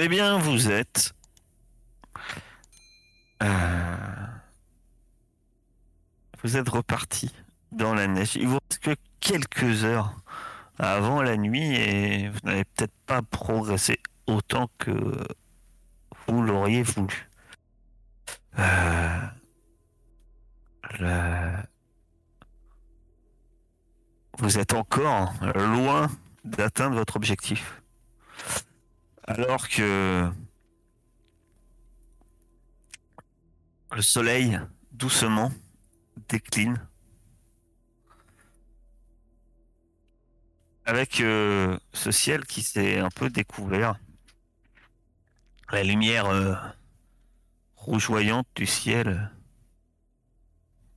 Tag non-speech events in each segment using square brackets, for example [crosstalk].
Eh bien, vous êtes. euh, Vous êtes reparti dans la neige. Il vous reste que quelques heures avant la nuit et vous n'avez peut-être pas progressé autant que vous l'auriez voulu. Euh, Vous êtes encore loin d'atteindre votre objectif. Alors que le soleil doucement décline avec euh, ce ciel qui s'est un peu découvert. La lumière euh, rougeoyante du ciel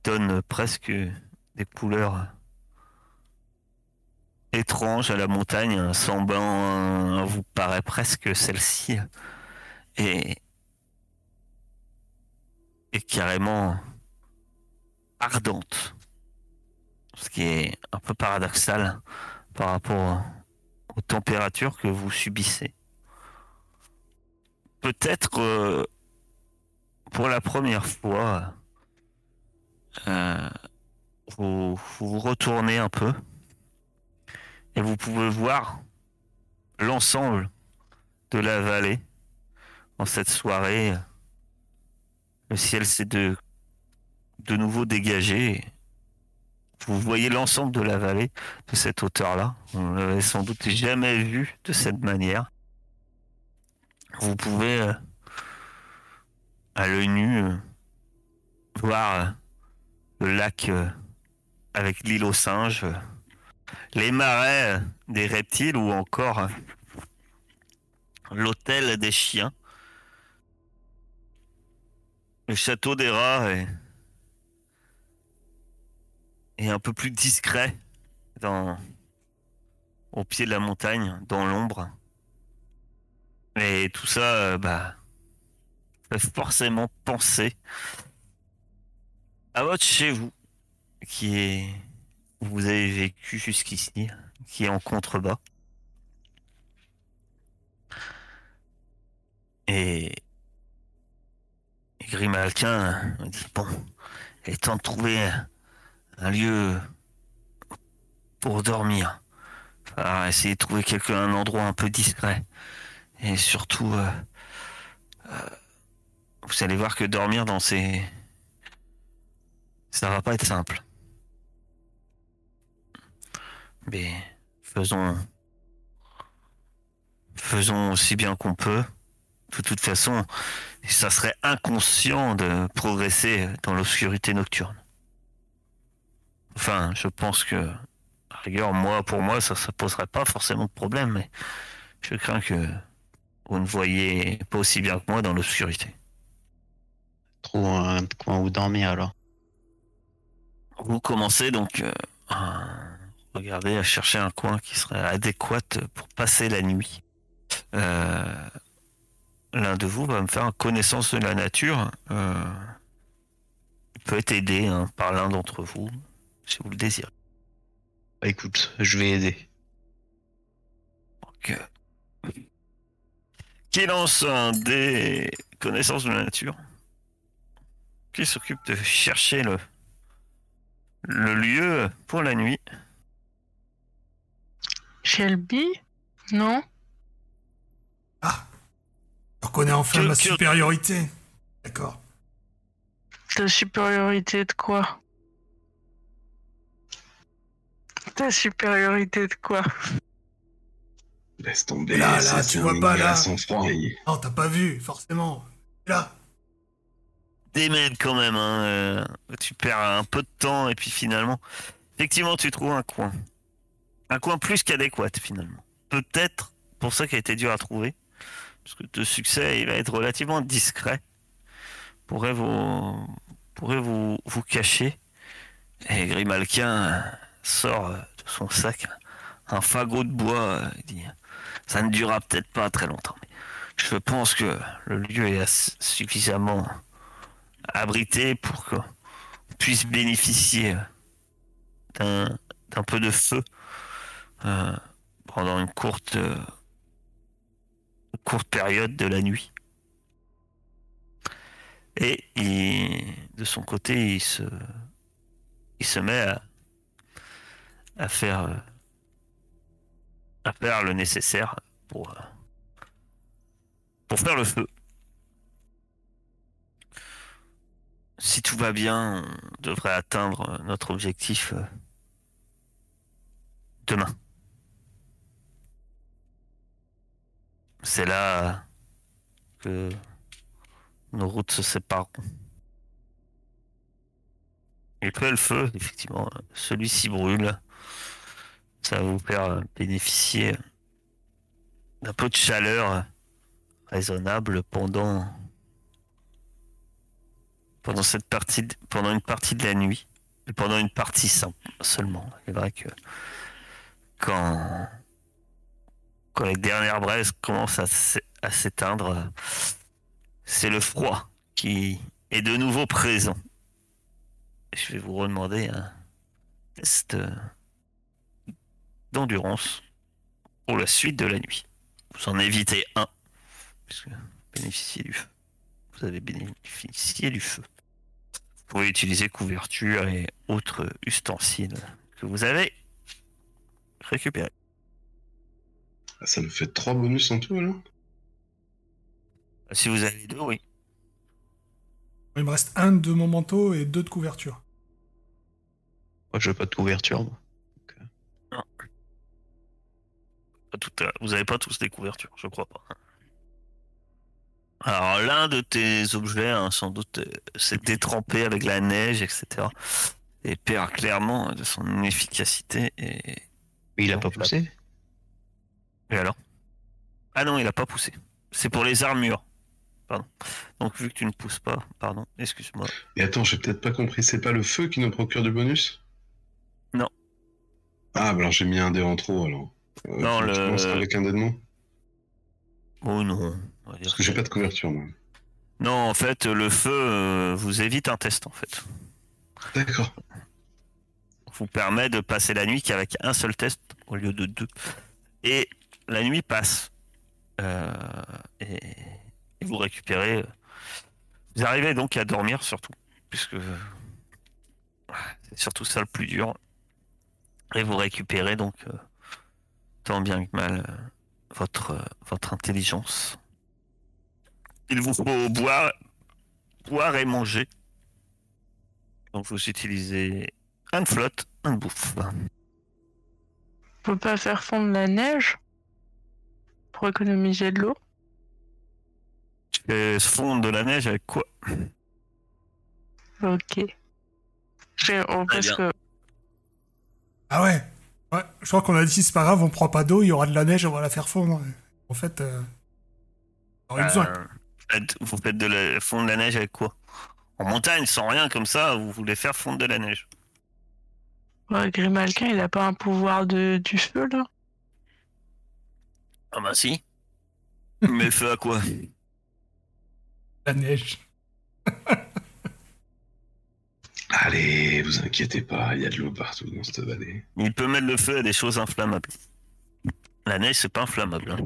donne presque des couleurs étranges à la montagne. Semblant vous paraît presque celle-ci et carrément ardente. Ce qui est un peu paradoxal par rapport aux températures que vous subissez. Peut-être euh, pour la première fois, euh, vous vous retournez un peu et vous pouvez voir l'ensemble de la vallée en cette soirée. Le ciel s'est de, nouveau dégagé. Vous voyez l'ensemble de la vallée de cette hauteur-là. On ne l'avait sans doute jamais vu de cette manière. Vous pouvez, euh, à l'œil nu, euh, voir le lac euh, avec l'île aux singes, les marais des reptiles ou encore l'hôtel des chiens. Le château des rats est, est un peu plus discret dans, au pied de la montagne, dans l'ombre. Et tout ça, euh, bah, forcément penser à votre chez vous, qui est, vous avez vécu jusqu'ici, qui est en contrebas. Et, et Grimalquin me dit, bon, il est temps de trouver un lieu pour dormir. Enfin, essayer de trouver quelque, un endroit un peu discret. Et surtout, euh, euh, vous allez voir que dormir dans ces... Ça va pas être simple. Mais faisons... Faisons aussi bien qu'on peut. De toute façon, ça serait inconscient de progresser dans l'obscurité nocturne. Enfin, je pense que, à rigueur, moi, pour moi, ça ne poserait pas forcément de problème, mais je crains que vous ne voyez pas aussi bien que moi dans l'obscurité. Trouve un coin où dormir alors. Vous commencez donc euh, regarder, à chercher un coin qui serait adéquat pour passer la nuit. Euh, L'un de vous va me faire une connaissance de la nature. Euh, il peut être aidé hein, par l'un d'entre vous, si vous le désirez. Bah, écoute, je vais aider. Donc, euh, qui lance un des connaissances de la nature Qui s'occupe de chercher le, le lieu pour la nuit Shelby? Non? Ah Je reconnais enfin Que- ma que- supériorité. D'accord. Ta supériorité de quoi? Ta supériorité de quoi? Laisse tomber. Là, là, tu vois pas, là. Non, t'as pas vu, forcément. Là. Démène quand même, hein, euh, tu perds un peu de temps et puis finalement, effectivement, tu trouves un coin. Un coin plus qu'adéquat finalement. Peut-être pour ça qu'il a été dur à trouver, parce que de succès, il va être relativement discret. Pourrait vous, pourrait vous, cacher. Et Grimalquin sort de son sac un fagot de bois. euh, Il dit, ça ne durera peut-être pas très longtemps. je pense que le lieu est suffisamment abrité pour qu'on puisse bénéficier d'un peu de feu euh, pendant une courte euh, courte période de la nuit. Et de son côté, il se, il se met à, à faire, euh, à faire le nécessaire pour, pour faire le feu. Si tout va bien, on devrait atteindre notre objectif demain. C'est là que nos routes se séparent. Et peu le feu, effectivement, celui-ci brûle. Ça va vous faire bénéficier d'un peu de chaleur raisonnable pendant cette partie pendant une partie de la nuit et pendant une partie seulement. C'est vrai que quand quand les dernières braises commencent à s'é- à s'éteindre, c'est le froid qui est de nouveau présent. Je vais vous redemander un test d'endurance pour la suite de la nuit. Vous en évitez un, puisque vous bénéficiez du feu. Vous avez bénéficié du feu. Vous pouvez utiliser couverture et autres ustensiles que vous avez récupérés. Ah, Ça nous fait trois bonus en tout, alors Si vous avez les deux, oui. Il me reste un de mon manteau et deux de couverture. Moi, je veux pas de couverture. moi. Pas tout à- Vous n'avez pas tous des couvertures, je crois pas. Alors l'un de tes objets, hein, sans doute, euh, s'est détrempé avec la neige, etc. Et perd clairement de son efficacité. Et, Mais il a Non, pas poussé. Et alors? Ah non, il a pas poussé. C'est pour les armures. Pardon. Donc vu que tu ne pousses pas, pardon, excuse-moi. Et attends, j'ai peut-être pas compris, c'est pas le feu qui nous procure du bonus? Non. Ah, bah alors j'ai mis un dé en trop, alors. Euh, Non, le- avec un dé de moins Oh non. on va dire Parce que j'ai pas de couverture, moi. Non, en fait, le feu euh, vous évite un test, en fait. D'accord. vous permet de passer la nuit qu'avec un seul test au lieu de deux. Et la nuit passe. Euh, et, vous récupérez. euh, Vous arrivez donc à dormir surtout, puisque c'est surtout ça le plus dur. Et vous récupérez donc euh, tant bien que mal votre, votre intelligence. Il vous faut boire, boire et manger. Donc vous utilisez un flotte, un bouffe. On peut pas faire fondre la neige pour économiser de l'eau. Tu fais fondre de la neige avec quoi? Ok. J'ai- que Ah ouais Ouais, je crois qu'on a dit c'est pas grave, on prend pas d'eau, il y aura de la neige, on va la faire fondre. En fait, euh, on aurait besoin. Euh, Vous faites de la, fondre de la neige avec quoi? En montagne, sans rien comme ça, vous voulez faire fondre de la neige. ouais, Grimalkin, il a pas un pouvoir de, du feu là? Ah bah si. [laughs] Mais le feu à quoi? La neige. [laughs] Allez, vous inquiétez pas, il y a de l'eau partout dans cette vallée. Il peut mettre le feu à des choses inflammables. La neige, c'est pas inflammable. hein.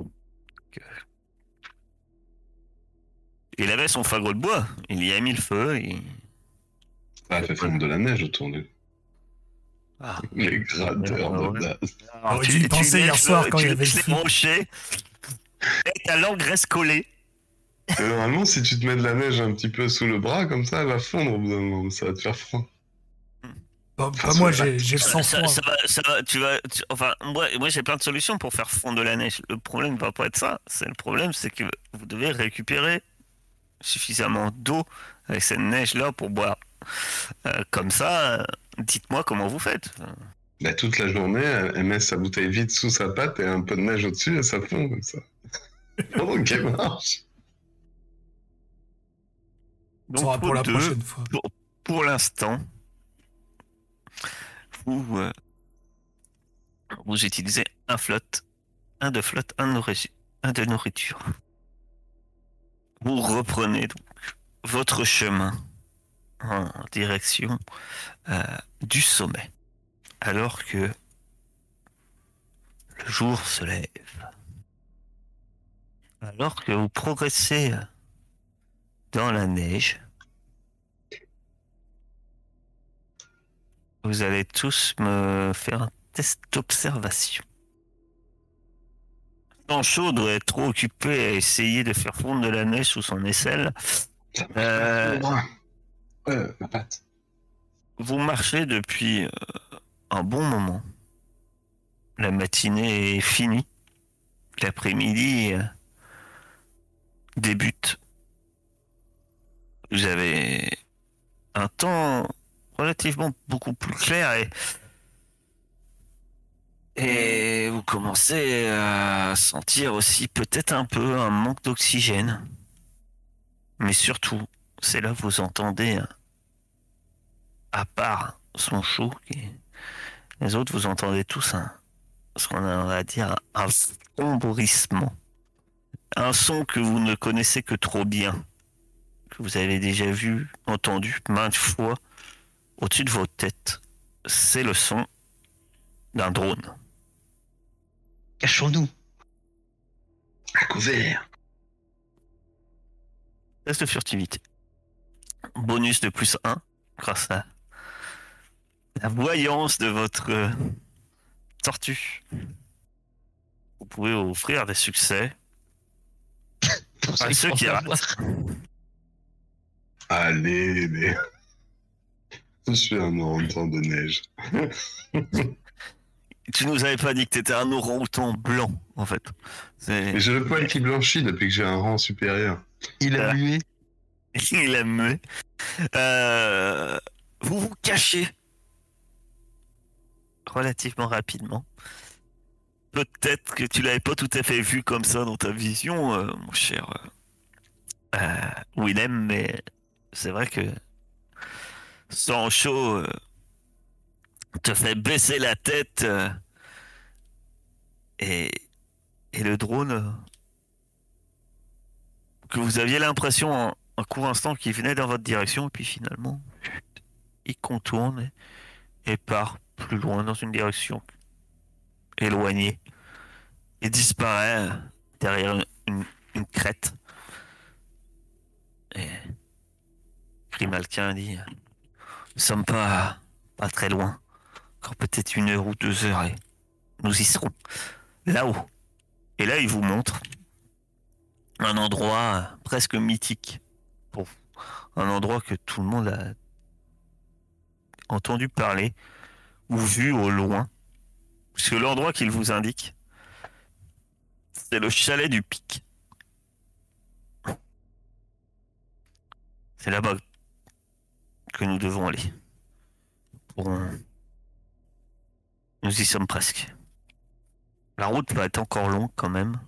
Il avait son fagot de bois, il y a mis le feu et... Ah, fait fondre de la neige autour de Ah. les gradeurs Ouais, de. Alors, dû y penser hier soir quand tu il y avait le brancher, [laughs] et ta langue reste collée. Mais normalement, si tu te mets de la neige un petit peu sous le bras, comme ça, elle va fondre au bout d'un moment, ça va te faire froid. Bah, Enfin, pas moi, j'ai le sang froid. ça va, ça va, tu vas, tu- enfin, moi, moi j'ai plein de solutions pour faire fondre de la neige. Le problème ne va pas être ça. C'est le problème, c'est que vous devez récupérer suffisamment d'eau avec cette neige-là pour boire. Euh, comme ça, dites-moi comment vous faites. Bah, toute la journée, elle, met sa bouteille vide sous sa patte et un peu de neige au-dessus et ça fond comme ça. [laughs] ok, marche. On saura pour vous la deux, prochaine fois. pour l'instant, vous, euh, vous utilisez un flotte, un de flotte, un un de nourriture. Vous reprenez donc votre chemin en direction euh, du sommet, alors que le jour se lève. Alors que vous progressez dans la neige, vous allez tous me faire un test d'observation. Sancho doit être trop occupé à essayer de faire fondre de la neige sous son aisselle. Euh. ma patte. Vous marchez depuis euh, un bon moment. La matinée est finie. L'après-midi euh, débute. Vous avez un temps relativement beaucoup plus clair et, et vous commencez à sentir aussi peut-être un peu un manque d'oxygène. Mais surtout, c'est là que vous entendez un- à part son chaud, qui- les autres, vous entendez tous un, ce qu'on va dire un sombrissement. Un son que vous ne connaissez que trop bien, que vous avez déjà vu, entendu maintes fois au-dessus de vos têtes. C'est le son d'un drone. Cachons-nous. À couvert. Test de furtivité. Bonus de plus 1 grâce à la voyance de votre euh, tortue. Vous pouvez offrir des succès Pour [laughs] à ceux qui ratent. Allez, mais... [laughs] Je suis un orang-outan de neige. [laughs] Tu nous avais pas dit que t'étais un orang-outan blanc, en fait. Mais j'ai le poil qui blanchit depuis que j'ai un rang supérieur. Il a Ah. mué. [laughs] Il a. Euh, vous vous cachez relativement rapidement. Peut-être que tu l'avais pas tout à fait vu comme ça dans ta vision, euh, mon cher euh, Willem, mais c'est vrai que Sancho te fait baisser la tête et, et le drone que vous aviez l'impression un court instant qu'il venait dans votre direction et puis finalement il contourne et, part plus loin dans une direction éloignée et disparaît derrière une, crête. Et Grimalkin dit Nous sommes pas, pas très loin, encore peut-être une heure ou deux heures et nous y serons là-haut. Et là, il vous montre un endroit presque mythique. Un endroit que tout le monde a entendu parler ou vu au loin. Parce que l'endroit qu'il vous indique, c'est le chalet du pic. C'est là-bas que nous devons aller. Nous y sommes presque. La route va être encore longue quand même.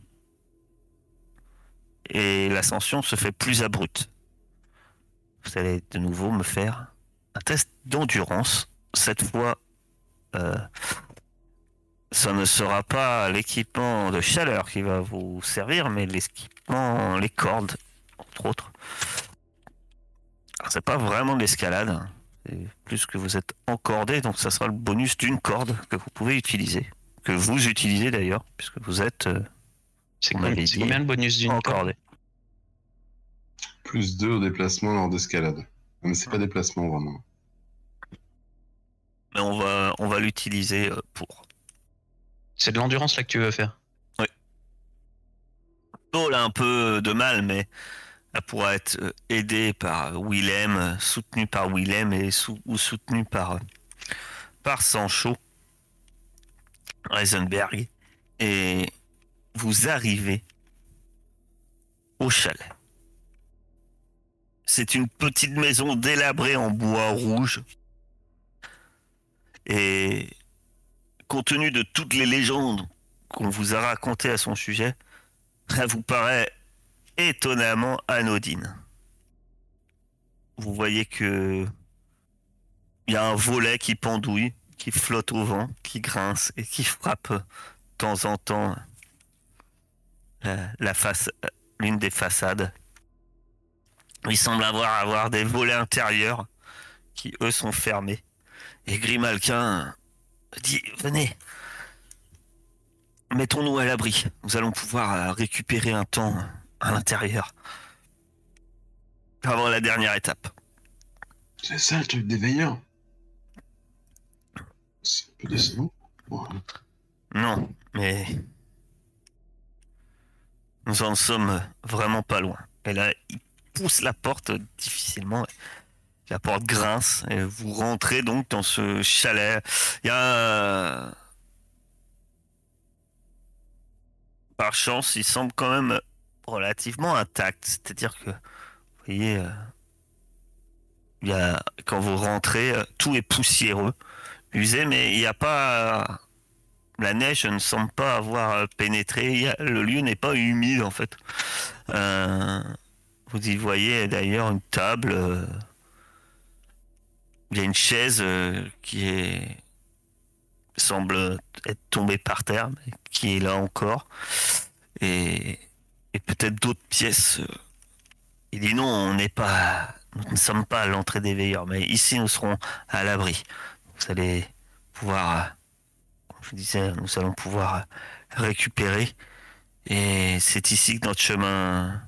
Et l'ascension se fait plus abrupte. Vous allez de nouveau me faire un test d'endurance. Cette fois, euh, ça ne sera pas l'équipement de chaleur qui va vous servir, mais l'équipement, les cordes, entre autres. Alors, c'est pas vraiment de l'escalade, hein. c'est plus que vous êtes encordé, donc ça sera le bonus d'une corde que vous pouvez utiliser, que vous utilisez d'ailleurs, puisque vous êtes euh, C'est combien le bonus d'une corde? Plus 2 au déplacement lors d'escalade. Mais c'est pas déplacement vraiment. Mais on va, on va l'utiliser euh, pour. C'est de l'endurance là que tu veux faire. Paul a un peu de mal, mais elle pourra être euh, aidée par Willem, soutenue par Willem et sou- ou soutenue par, euh, par Sancho, Heisenberg. Et vous arrivez au chalet. C'est une petite maison délabrée en bois rouge. Et compte tenu de toutes les légendes qu'on vous a racontées à son sujet, elle vous paraît étonnamment anodine. Vous voyez que il y a un volet qui pendouille, qui flotte au vent, qui grince et qui frappe de temps en temps l'une des façades. Il semble avoir, avoir des volets intérieurs qui, eux, sont fermés. Et Grimalkin dit Venez, mettons-nous à l'abri. Nous allons pouvoir euh, récupérer un temps à l'intérieur. Avant la dernière étape. C'est ça le truc des veilleurs. C'est un peu décevant. Bon, Non, mais nous en sommes vraiment pas loin. Et là, il la porte difficilement. La porte grince et vous rentrez donc dans ce chalet. Il y a euh, par chance, il semble quand même relativement intact. C'est-à-dire que, vous voyez, euh, il y a, quand vous rentrez, euh, tout est poussiéreux, usé, mais il n'y a pas la neige ne semble pas avoir euh, pénétré. Le lieu n'est pas humide en fait. Vous y voyez d'ailleurs une table. euh, il y a une chaise euh, qui semble être tombée par terre, qui est là encore. Et, et peut-être d'autres pièces. euh. Il dit non, on n'est pas, nous ne sommes pas à l'entrée des veilleurs, mais ici nous serons à l'abri. Vous allez pouvoir comme je disais, nous allons pouvoir récupérer. Et c'est ici que notre chemin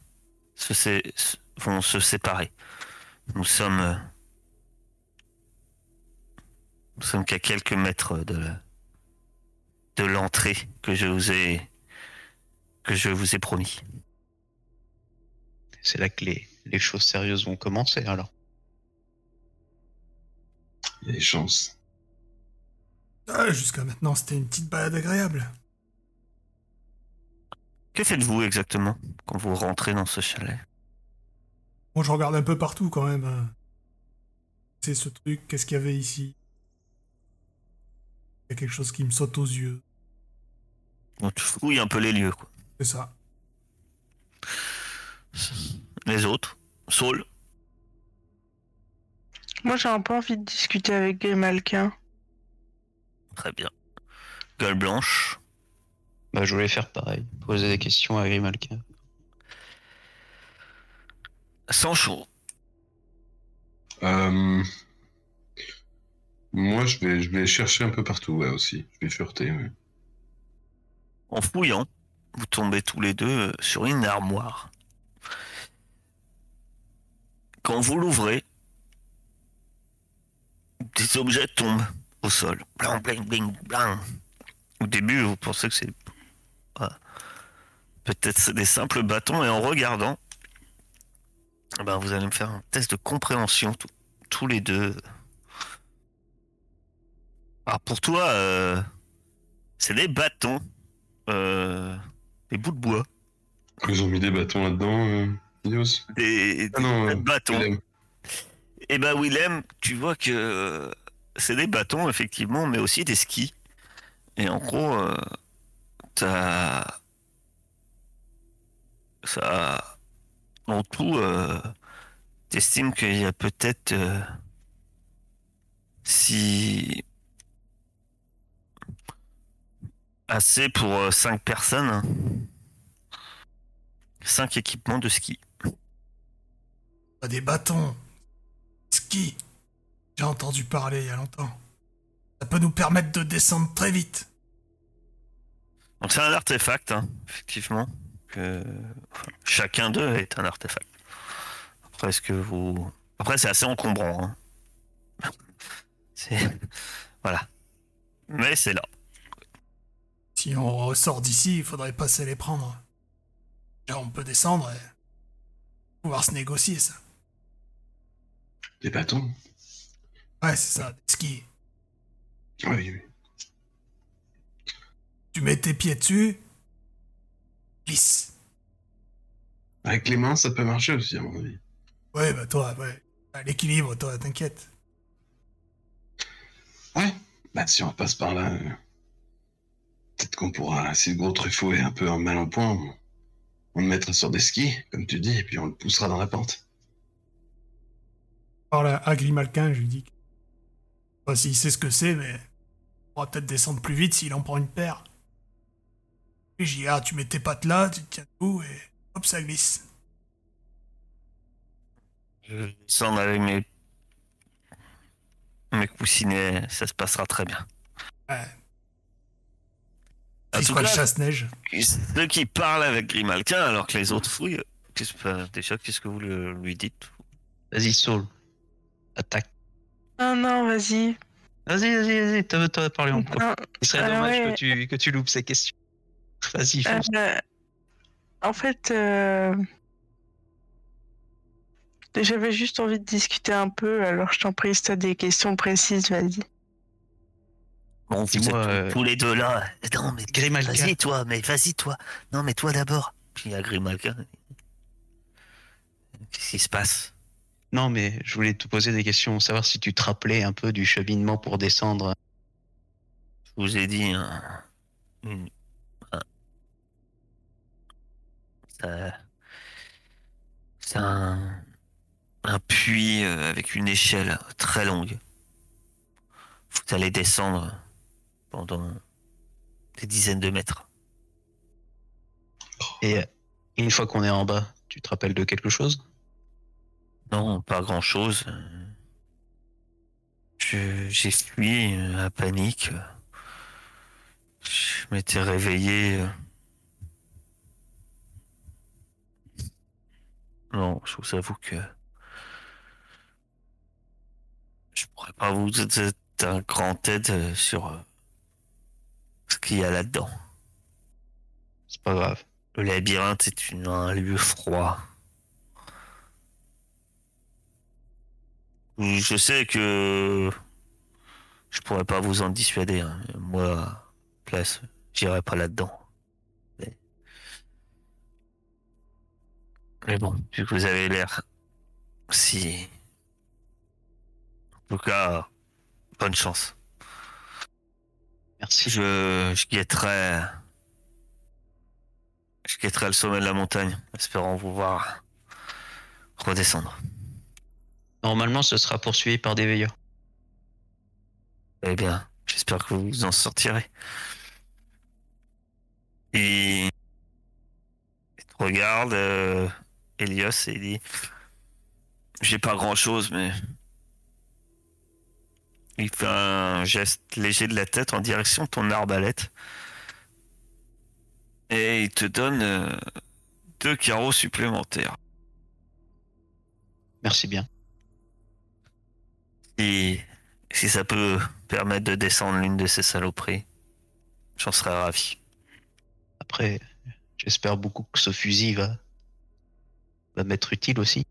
se sé- vont se séparer. Nous sommes, euh, nous sommes qu'à quelques mètres de, de l'entrée que je vous ai, que je vous ai promis. C'est là que les, les choses sérieuses vont commencer alors. il y a des chances. Ah, Jusqu'à maintenant, c'était une petite balade agréable. Que faites-vous exactement quand vous rentrez dans ce chalet? Bon, je regarde un peu partout quand même. hein. C'est ce truc, qu'est-ce qu'il y avait ici? Il y a quelque chose qui me saute aux yeux. On fouille un peu les lieux. Quoi. C'est ça. Les autres? Saul? Moi, j'ai un peu envie de discuter avec Grimalkin. Très bien. Gueule blanche Bah, je voulais faire pareil, poser des questions à Grimalkin. Sancho Euh, Moi, je vais, je vais chercher un peu partout, ouais, aussi. Je vais fureter, ouais. En fouillant, vous tombez tous les deux euh, sur une armoire. Quand vous l'ouvrez, des objets tombent au sol. Blang, bling, bling, blang. Au début, vous pensez que c'est. Peut-être des simples bâtons, et en regardant, eh ben, vous allez me faire un test de compréhension tous- tous les deux. Alors pour toi, euh, c'est des bâtons euh, des bouts de bois, Ils ont mis des bâtons là-dedans, euh, Ios des, Ah non, des bâtons. Willem. Et ben Willem, tu vois que c'est des bâtons effectivement, mais aussi des skis. Et en gros, t'as ça en tout, euh, qu'il y a peut-être euh, si assez pour euh, cinq personnes, hein. cinq équipements de ski. Pas des bâtons. Ski. J'ai entendu parler il y a longtemps. Ça peut nous permettre de descendre très vite. Donc c'est un artefact, hein, effectivement. Que enfin, chacun d'eux est un artefact. Après, est-ce que vous Après, c'est assez encombrant. Hein. [laughs] C'est voilà. Mais c'est là. Si on ressort d'ici, il faudrait passer les prendre. Là, on peut descendre et pouvoir se négocier ça. Des bâtons? Ouais, c'est ça, des skis. Oui, oui. Tu mets tes pieds dessus, glisse. Avec les mains, ça peut marcher aussi, à mon avis. Ouais, bah toi, ouais. À L'équilibre, toi, t'inquiète. Ouais. Bah, si on passe par là, euh, peut-être qu'on pourra, si le gros Truffaut est un peu mal en point, on, on le mettra sur des skis, comme tu dis, et puis on le poussera dans la pente. Je parle à- Grimalquin, je lui dis. Pas s'il sait ce que c'est, mais. On pourra peut-être descendre plus vite s'il en prend une paire. J'ai dit, ah, tu mets tes pattes là, tu te tiens debout et hop, ça glisse. Je descends avec mes mes coussinets, ça se passera très bien. Ouais. En C'est tout quoi le cas, chasse-neige ceux qui parlent avec Grimalkin alors que les autres fouillent. qu'est-ce- enfin, déjà, qu'est-ce que vous le- lui dites? Vas-y, Saul. Attaque. Non, non, vas-y. Vas-y, vas-y, vas-y. T'as t'as parlé en premier. Il serait Ah dommage ouais. que, tu, que tu loupes ces questions. Vas-y, euh, en fait, euh, j'avais juste envie de discuter un peu, alors je t'en prie, si t'as des questions précises, vas-y. Bon, vous Dis-moi, êtes euh, tous les deux là. Non, mais Grimalkin. vas-y, toi, mais vas-y, toi. Non, mais toi d'abord. Puis il y a Grimalkin. Qu'est-ce qui se passe? Non, mais je voulais te poser des questions, savoir si tu te rappelais un peu du cheminement pour descendre. Je vous ai dit. hein, une- un- ça- C'est un, un puits euh, avec une échelle très longue. Vous allez descendre pendant des dizaines de mètres. Et euh, une fois qu'on est en bas, tu te rappelles de quelque chose? Non, pas grand chose. J'ai fui euh, la panique. Je m'étais réveillé. Non, je vous avoue que. Je pourrais pas vous être un grand aide euh, sur euh, ce qu'il y a là-dedans. C'est pas grave. Le labyrinthe est une- un lieu froid. Je sais que je pourrais pas vous en dissuader. hein. Moi, place, j'irai pas là-dedans. Mais bon, vu que vous avez l'air si. En tout cas, bonne chance. Merci. Je, je guetterai. Je guetterai le sommet de la montagne, espérant vous voir redescendre. Normalement, ce sera poursuivi par des veilleurs. Eh bien, j'espère que vous vous en sortirez. Et. Te regarde, euh, Elios, et il dit J'ai pas grand chose, mais. Il fait un geste léger de la tête en direction de ton arbalète. Et il te donne euh, deux carreaux supplémentaires. Merci bien. Et si ça peut permettre de descendre l'une de ces saloperies, j'en serais ravi. Après, j'espère beaucoup que ce fusil va, va m'être utile aussi.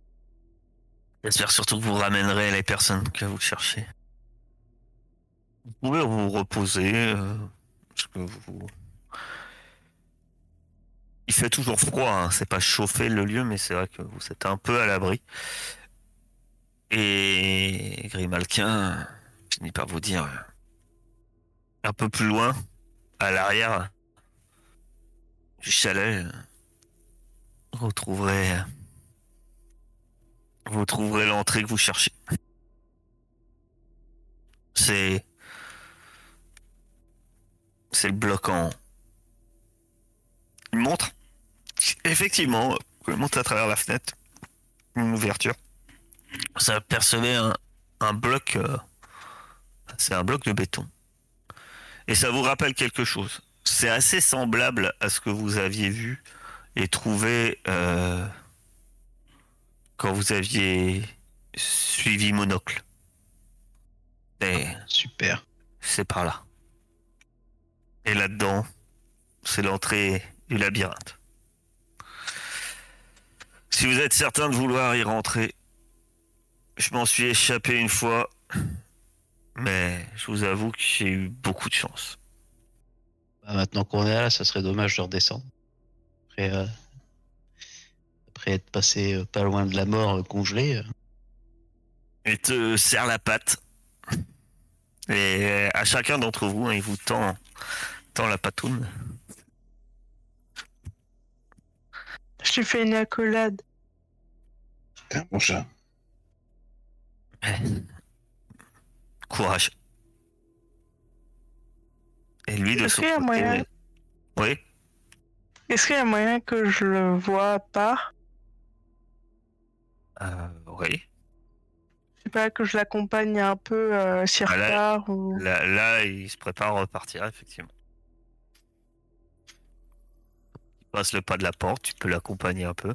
J'espère surtout que vous ramènerez les personnes que vous cherchez. Vous pouvez vous reposer. euh, parce que vous... Il fait toujours froid, hein, c'est pas chauffé le lieu, mais c'est vrai que vous êtes un peu à l'abri. Et Grimalkin finit par vous dire euh, un peu plus loin, à l'arrière du chalet, euh, vous trouverez l'entrée que vous cherchez. C'est. C'est le bloc en. Il montre. Effectivement, vous montre à travers la fenêtre. Une ouverture. Ça apercevait un, un bloc. euh, C'est un bloc de béton. Et ça vous rappelle quelque chose. C'est assez semblable à ce que vous aviez vu et trouvé. euh, quand vous aviez suivi Monocle. Et Super. c'est par là. Et là-dedans, c'est l'entrée du labyrinthe. Si vous êtes certain de vouloir y rentrer, je m'en suis échappé une fois, mais je vous avoue que j'ai eu beaucoup de chance. Bah, maintenant qu'on est là, ça serait dommage de redescendre. Après, euh, après être passé euh, pas loin de la mort euh, congelé. euh, Il te serre la patte. Et à chacun d'entre vous, hein, il vous tend, tend la patoune. Je lui fais une accolade. T'es un bon chat. Courage. Et lui de Est-ce son qu'il y a côté- moyen Oui. Est-ce qu'il y a moyen que je le vois pas oui. Je sais pas, que je l'accompagne un peu euh, s'il Ah, là- ou... Là, là, il se prépare à repartir, effectivement. passe le pas de la porte, tu peux l'accompagner un peu.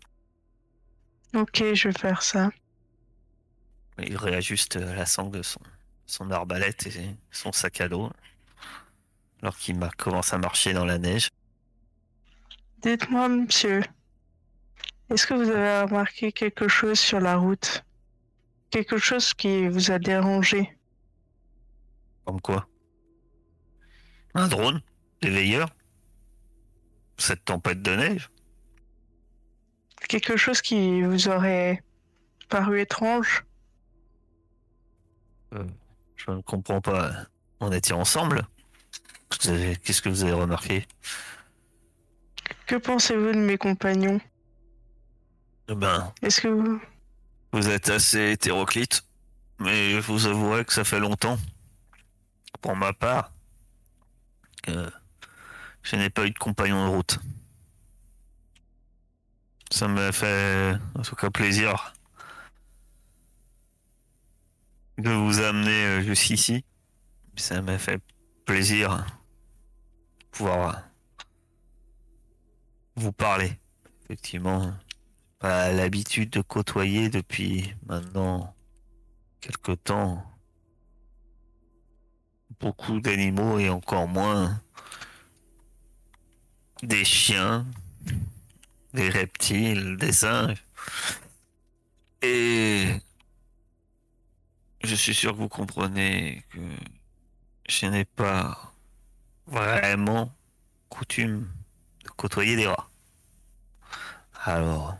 Ok, je vais faire ça. Il réajuste la sangle de son, son arbalète et son sac à dos. Alors qu'il commence à marcher dans la neige. Dites-moi, monsieur, est-ce que vous avez remarqué quelque chose sur la route? Quelque chose qui vous a dérangé? Comme quoi? Un drone? Des veilleurs? Cette tempête de neige? Quelque chose qui vous aurait paru étrange? Je ne comprends pas. On était ensemble? Qu'est-ce que vous avez remarqué? Que pensez-vous de mes compagnons? Ben, Est-ce que vous... vous êtes assez hétéroclite, mais je vous avouerai que ça fait longtemps, pour ma part, que je n'ai pas eu de compagnon de route. Ça m'a fait en tout cas plaisir de vous amener euh, jusqu'ici. Ça m'a fait plaisir de pouvoir vous parler. Effectivement, l'habitude de côtoyer depuis maintenant quelque temps beaucoup d'animaux et encore moins des chiens, des reptiles, des singes. Et je suis sûr que vous comprenez que je n'ai pas vraiment coutume de côtoyer des rats. Alors,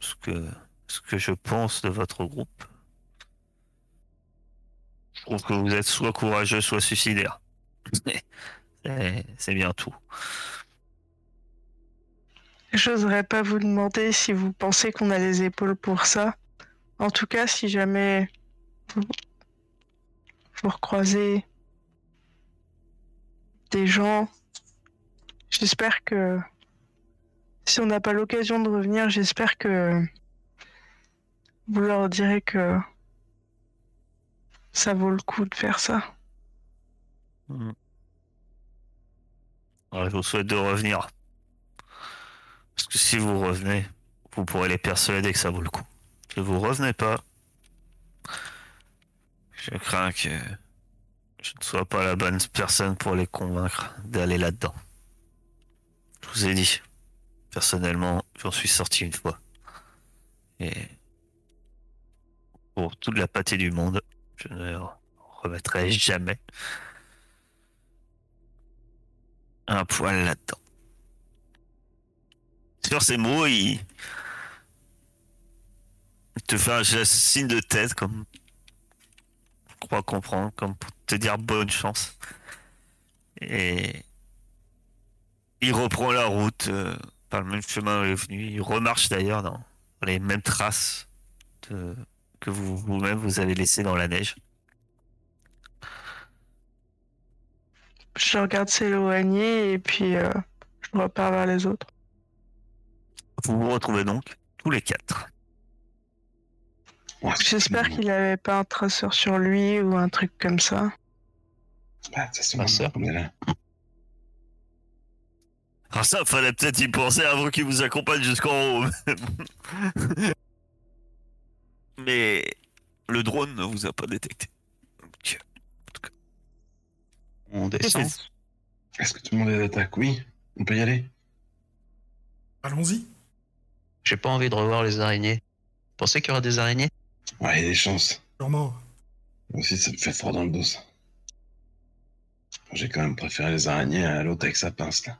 ce que, ce que je pense de votre groupe, je trouve que vous êtes soit courageux, soit suicidaire. [laughs] C'est- bien tout. J'oserais pas vous demander si vous pensez qu'on a les épaules pour ça. En tout cas, si jamais vous, vous recroisez des gens, j'espère que si on n'a pas l'occasion de revenir, j'espère que vous leur direz que ça vaut le coup de faire ça. Alors, je vous souhaite de revenir. Parce que si vous revenez, vous pourrez les persuader que ça vaut le coup. Si vous revenez pas, je crains que je ne sois pas la bonne personne pour les convaincre d'aller là-dedans. Je vous ai dit, personnellement, j'en suis sorti une fois. Et pour toute la pâté du monde, je ne remettrai jamais un poil là-dedans. Sur ces mots, il te fait un signe de tête, comme je crois comprendre, comme pour te dire bonne chance. Et il reprend la route euh, par le même chemin où il est venu. Il remarche d'ailleurs dans les mêmes traces de- que vous vous-même vous avez laissées dans la neige. Je regarde s'éloigner et puis euh, je repars vers les autres. Vous vous retrouvez donc tous les quatre. J'espère qu'il avait pas un traceur sur lui ou un truc comme ça. Bah, est là. Alors ça, fallait peut-être y penser avant qu'il vous accompagne jusqu'en haut. [laughs] Mais le drone ne vous a pas détecté. Donc, On descend. Est-ce que tout le monde est d'attaque Oui. On peut y aller Allons-y. J'ai pas envie de revoir les araignées. Vous pensez qu'il y aura des araignées? Ouais, il y a des chances. Sûrement. Moi aussi, ça me fait froid dans le dos. ça. J'ai quand même préféré les araignées à l'autre avec sa pince, là.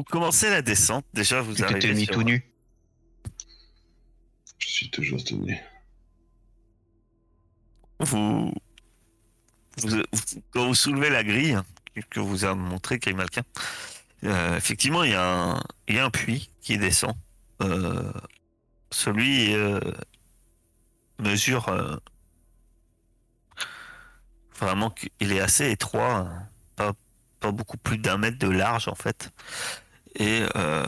Vous commencez la descente. Déjà, vous Tu t'es arrivez mis sur- tout nu. Je suis toujours tenu. vous, vous- vous- quand vous soulevez la grille que vous a montré Grimalkin, euh, effectivement, il y, a un, il y a un puits qui descend. Euh, celui euh, mesure euh, vraiment qu'il est assez étroit, hein, pas, pas beaucoup plus d'un mètre de large en fait. Et euh,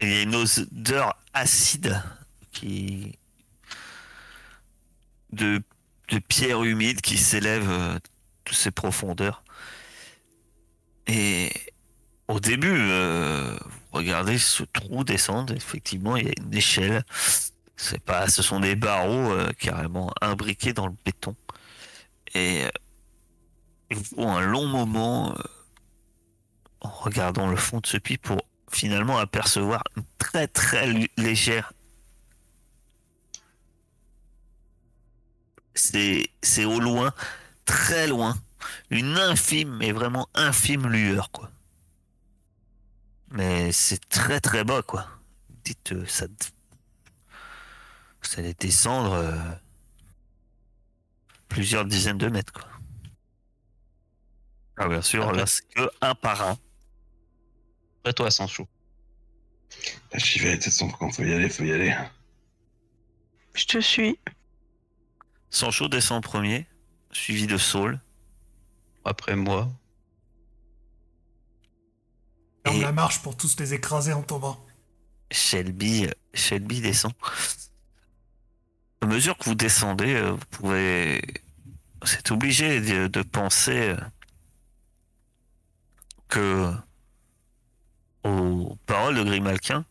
il y a une odeur acide qui, de, de pierres humides qui s'élèvent euh, de ces profondeurs. Et au début, euh, regardez ce trou descendre. Effectivement, il y a une échelle. C'est pas, ce sont des barreaux euh, carrément imbriqués dans le béton. Et euh, il un long moment euh, en regardant le fond de ce puits pour finalement apercevoir une très très légère. C'est, c'est au loin, très loin, une infime, mais vraiment infime lueur, quoi. Mais c'est très très bas, quoi. Dites, euh, ça, ça allait descendre euh, plusieurs dizaines de mètres, quoi. Ah, bien sûr, Après- là, c'est que un par un. Après toi, sans chaud. Bah, J'y vais, de toute façon, quand faut y aller, faut y aller. Je te suis. Sancho descend en premier, suivi de Saul. Après moi. La marche pour tous les écraser en tombant. Shelby, Shelby descend. À mesure que vous descendez, euh, vous pouvez. Vous êtes obligé de, de penser euh, que aux paroles de Grimalquin,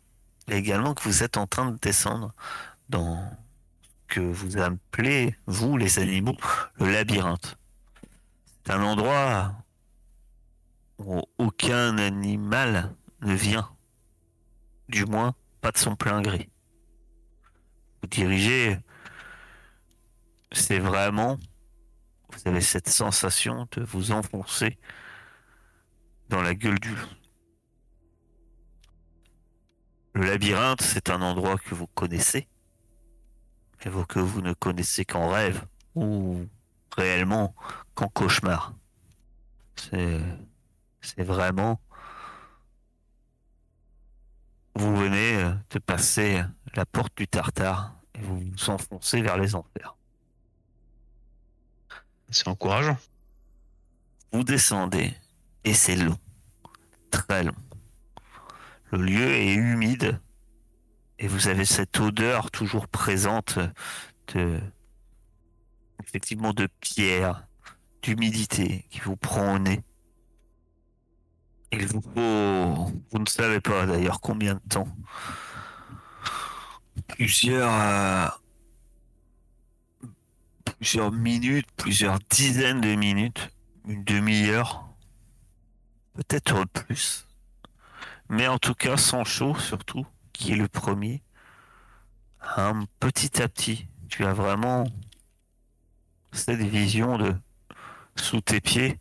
et également que vous êtes en train de descendre dans que vous appelez, vous les animaux, le labyrinthe. C'est un endroit où aucun animal ne vient du moins pas de son plein gré. Vous dirigez, c'est vraiment, vous avez cette sensation de vous enfoncer dans la gueule du. Le labyrinthe, c'est un endroit que vous connaissez, mais que vous ne connaissez qu'en rêve ou réellement qu'en cauchemar. C'est, c'est vraiment vous venez de passer la porte du Tartare et vous vous enfoncez vers les enfers. C'est encourageant. Vous descendez et c'est long, très long. Le lieu est humide et vous avez cette odeur toujours présente de effectivement de pierre, d'humidité qui vous prend au nez. Il vous faut, vous ne savez pas d'ailleurs combien de temps. Plusieurs, euh, plusieurs minutes, plusieurs dizaines de minutes, une demi-heure, peut-être plus. Mais en tout cas, Sancho, surtout, qui est le premier, hein, petit à petit, tu as vraiment cette vision de sous tes pieds,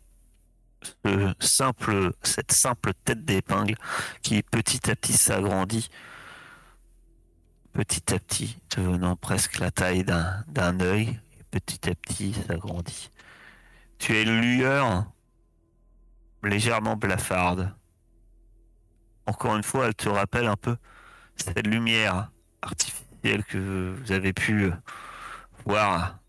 cette simple tête d'épingle qui petit à petit s'agrandit, petit à petit devenant presque la taille d'un œil, et petit à petit s'agrandit. Tu as une lueur légèrement blafarde. Encore une fois, elle te rappelle un peu cette lumière artificielle que vous avez pu voir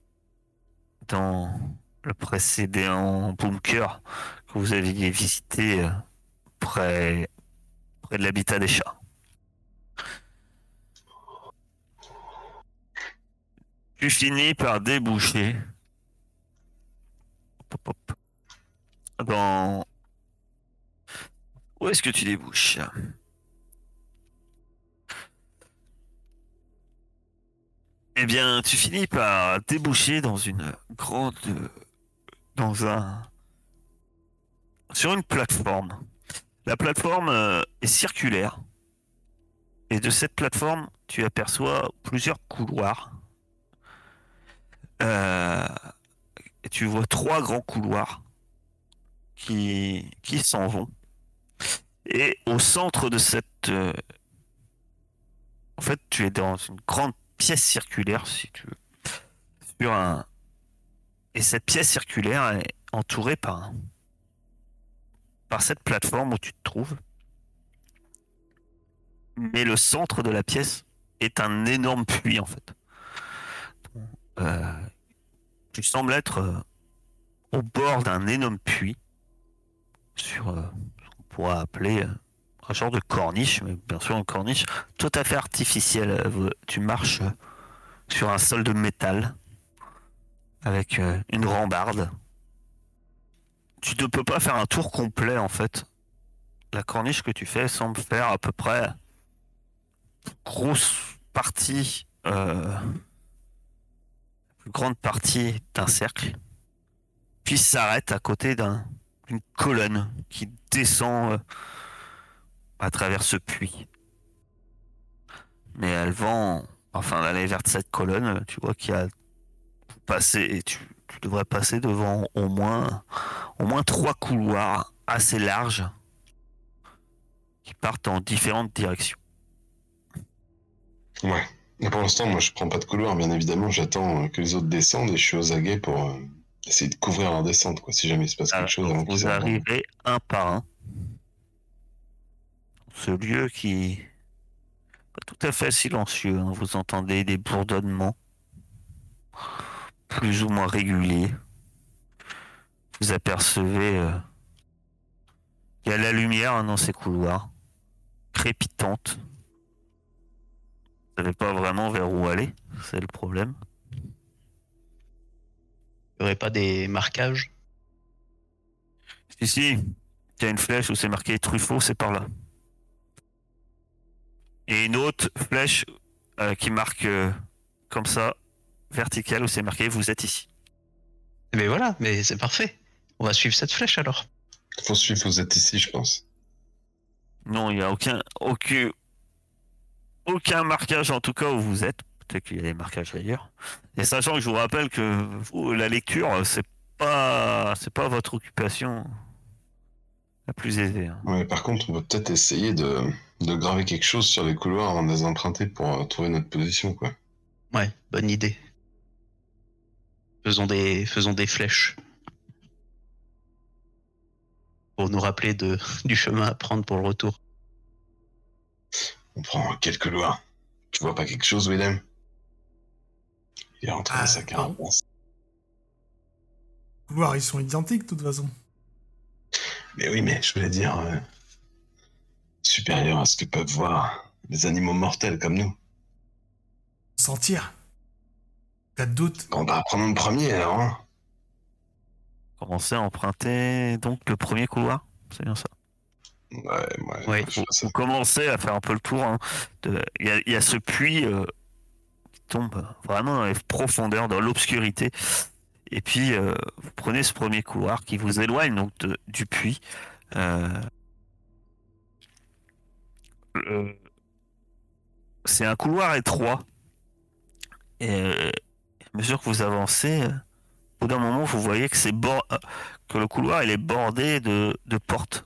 dans le précédent bunker que vous aviez visité euh, près, près de l'habitat des chats. Tu finis par déboucher dans... Où est-ce que tu débouches Eh bien, tu finis par déboucher dans une grande... dans un... sur une plateforme. La plateforme euh, est circulaire. Et de cette plateforme, tu aperçois plusieurs couloirs. Euh, tu vois trois grands couloirs qui s'en vont. Et au centre de cette... euh, en fait, tu es dans une grande pièce circulaire, si tu veux. Sur un... Et cette pièce circulaire est entourée par, par cette plateforme où tu te trouves. Mais le centre de la pièce est un énorme puits, en fait. Euh, tu sembles être euh, au bord d'un énorme puits sur appeler euh, un genre de corniche, mais bien sûr une corniche tout à fait artificielle. Tu marches euh, sur un sol de métal avec euh, une rambarde. Tu ne peux pas faire un tour complet en fait. la corniche que tu fais semble faire à peu près grosse partie, euh, plus grande partie d'un cercle, puis s'arrête à côté d'un- d'une colonne qui descend euh, à travers ce puits. Mais elle vend, enfin, d'aller vers cette colonne, tu vois qu'il y a passé, et tu, devrais passer devant au moins, au moins trois couloirs assez larges qui partent en différentes directions. Ouais. Et pour l'instant, moi, je prends pas de couloir, bien évidemment. J'attends euh, que les autres descendent et je suis aux aguets pour euh, essayer de couvrir leur descente, quoi, si jamais il se passe quelque chose avant Ah, vous qu'ils arrivez un par un. Ce lieu qui est pas tout à fait silencieux. hein. Vous entendez des bourdonnements plus ou moins réguliers. Vous apercevez euh, il y a la lumière hein, dans ces couloirs, crépitante. Vous savez pas vraiment vers où aller, c'est le problème. Il n'y aurait pas des marquages? Si, si, il y a une flèche où c'est marqué Truffaut, c'est par là. Et une autre flèche euh, qui marque euh, comme ça, verticale, où c'est marqué Vous êtes ici. Mais voilà, mais c'est parfait. On va suivre cette flèche alors. Faut suivre, vous êtes ici, je pense. Non, il n'y a aucun, aucun, aucun marquage en tout cas où vous êtes. Peut-être qu'il y a des marquages ailleurs. Et sachant que je vous rappelle que vous, la lecture, c'est pas, c'est pas votre occupation la plus aisée. hein. Ouais, par contre, on peut peut-être essayer de, de graver quelque chose sur les couloirs avant de les emprunter pour euh, trouver notre position, quoi. Ouais, bonne idée. Faisons des, faisons des flèches. Pour nous rappeler de, [laughs] du chemin à prendre pour le retour. On prend quel couloir? Tu vois pas quelque chose, Willem? Il Ah, dans sa non. carapace. Les couloirs, ils sont identiques de toute façon. Mais oui, mais je voulais dire euh, supérieur à ce que peuvent voir les animaux mortels comme nous. Sentir. Cas de doute. Bon, bah, prenons le premier alors. Hein. Commencez à emprunter donc le premier couloir. C'est bien ça. Ouais, ouais. Vous commencez à faire un peu le tour. hein, Il y, a, il y a ce puits euh, tombe vraiment dans les profondeurs, dans l'obscurité. Et puis, euh, vous prenez ce premier couloir qui vous éloigne donc du puits. Euh, le- C'est un couloir étroit. Et euh, à mesure que vous avancez, euh, au bout d'un moment, vous voyez que, bord- euh, que le couloir il est bordé de, portes.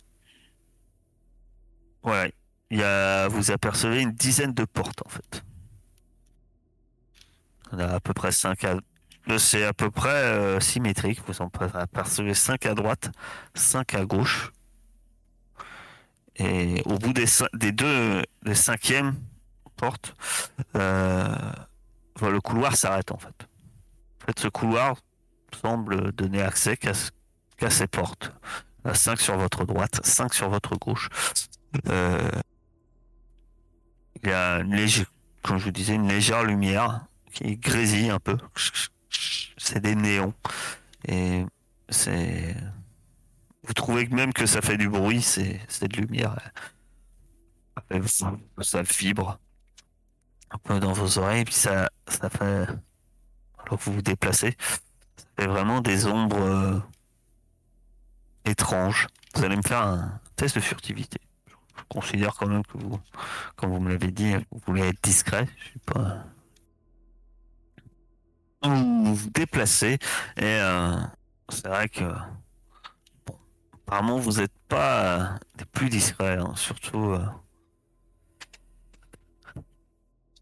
Ouais, il y vous apercevez une dizaine de portes en fait. On a à peu près 5 à... euh, C'est à peu près euh, symétrique. Vous en apercevez 5 à droite, 5 à gauche. Et au bout des, des deux, des cinquièmes portes, euh, le couloir s'arrête en fait. En fait, ce couloir semble donner accès qu'à ce- qu'à ces portes. 5 sur votre droite, 5 sur votre gauche. Il y a une légère, comme je vous disais, une légère lumière qui grésille un peu. C'est des néons. Et c'est. Vous trouvez même que ça fait du bruit, c'est de lumière. Après, Ça, ça vibre un peu dans vos oreilles, puis ça, ça fait. Alors que vous vous déplacez, ça fait vraiment des ombres euh, étranges. Vous allez me faire un test de furtivité. Je considère quand même que vous, comme vous me l'avez dit, vous voulez être discret. Je suis pas. Vous vous déplacez et euh, c'est vrai que bon, apparemment vous n'êtes pas euh, des plus discrets, hein, surtout euh,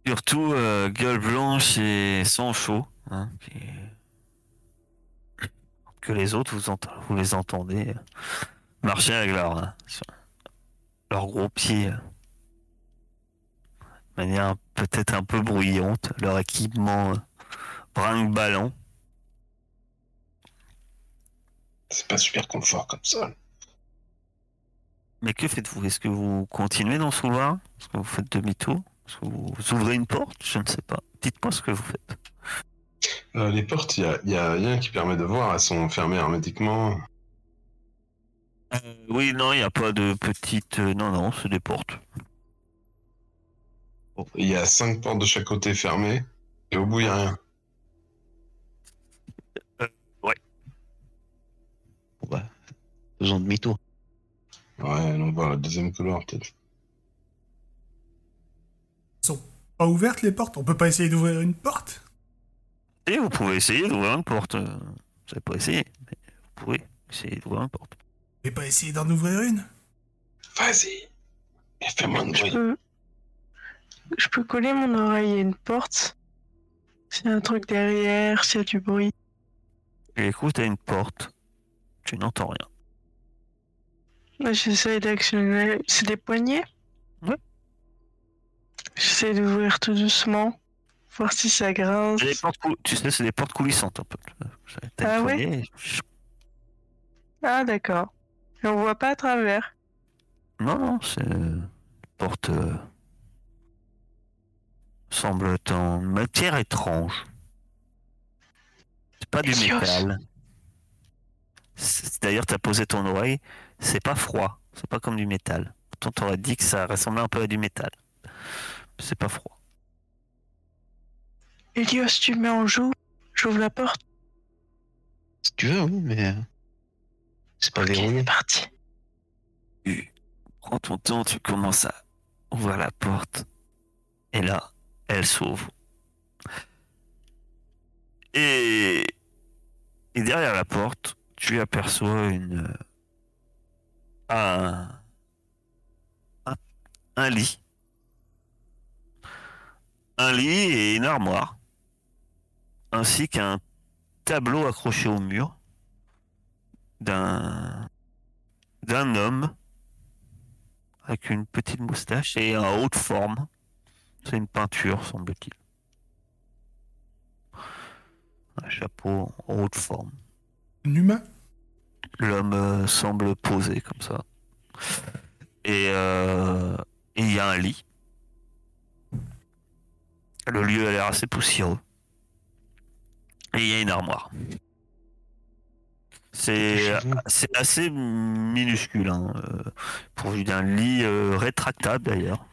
surtout gueule blanche et sang chaud, hein, qui- que les autres vous, ent- vous les entendez marcher avec leur leurs gros pieds de manière peut-être un peu bruyante, leur équipement brinque-ballant. C'est pas super confort comme ça. Mais que faites-vous? Est-ce que vous continuez dans ce couloir? Est-ce que vous faites demi-tour? Est-ce que vous ouvrez une porte? Je ne sais pas. Dites-moi ce que vous faites. Euh, les portes, il y a, y a rien qui permet de voir, elles sont fermées hermétiquement. Euh, oui, non, il n'y a pas de petites. euh, non, non, c'est des portes. Il y a cinq portes de chaque côté fermées, et au bout, il n'y a rien. Faisons demi-tour. Ouais, on va la deuxième couloir, peut-être. Pas ouvertes les portes On peut pas essayer d'ouvrir une porte? Et vous pouvez essayer d'ouvrir une porte. euh, Vous n'avez pas essayé, mais vous pouvez essayer d'ouvrir une porte. Vous pouvez pas essayer d'en ouvrir une? Vas-y Et fais moins de Je bruit. peux... Je peux coller mon oreille à une porte. S'il y a un truc derrière, s'il y a du bruit. Et écoute, à une porte, tu n'entends rien. J'essaie d'actionner. C'est des poignées? Ouais. J'essaie d'ouvrir tout doucement. Voir si ça grince. C'est des portes cou- tu sais, c'est des portes coulissantes un peu. Ah poignée, Ah, d'accord. Et on voit pas à travers. Non, non, c'est une porte. euh, semble en matière étrange. C'est pas du métal. D'ailleurs, t'as posé ton oreille, c'est pas froid, c'est pas comme du métal. Pourtant, t'aurais dit que ça ressemblait un peu à du métal. C'est pas froid. Elios, tu me mets en joue. J'ouvre la porte. Si tu veux, oui, mais. euh, C'est pas Ok, verrouillé. c'est parti. Tu prends ton temps, tu commences à ouvrir la porte. Et là, elle s'ouvre. Et, et derrière la porte, tu aperçois une euh, un, lit. Un lit et une armoire. Ainsi qu'un tableau accroché au mur d'un d'un homme avec une petite moustache et un haut de forme. C'est une peinture, semble-t-il. Un chapeau en haut de forme. Un humain? L'homme euh, semble posé comme ça. Et euh, et il y a un lit. Le lieu a l'air assez poussiéreux. Et il y a une armoire. C'est assez minuscule, hein, euh, pourvu d'un lit euh, rétractable d'ailleurs.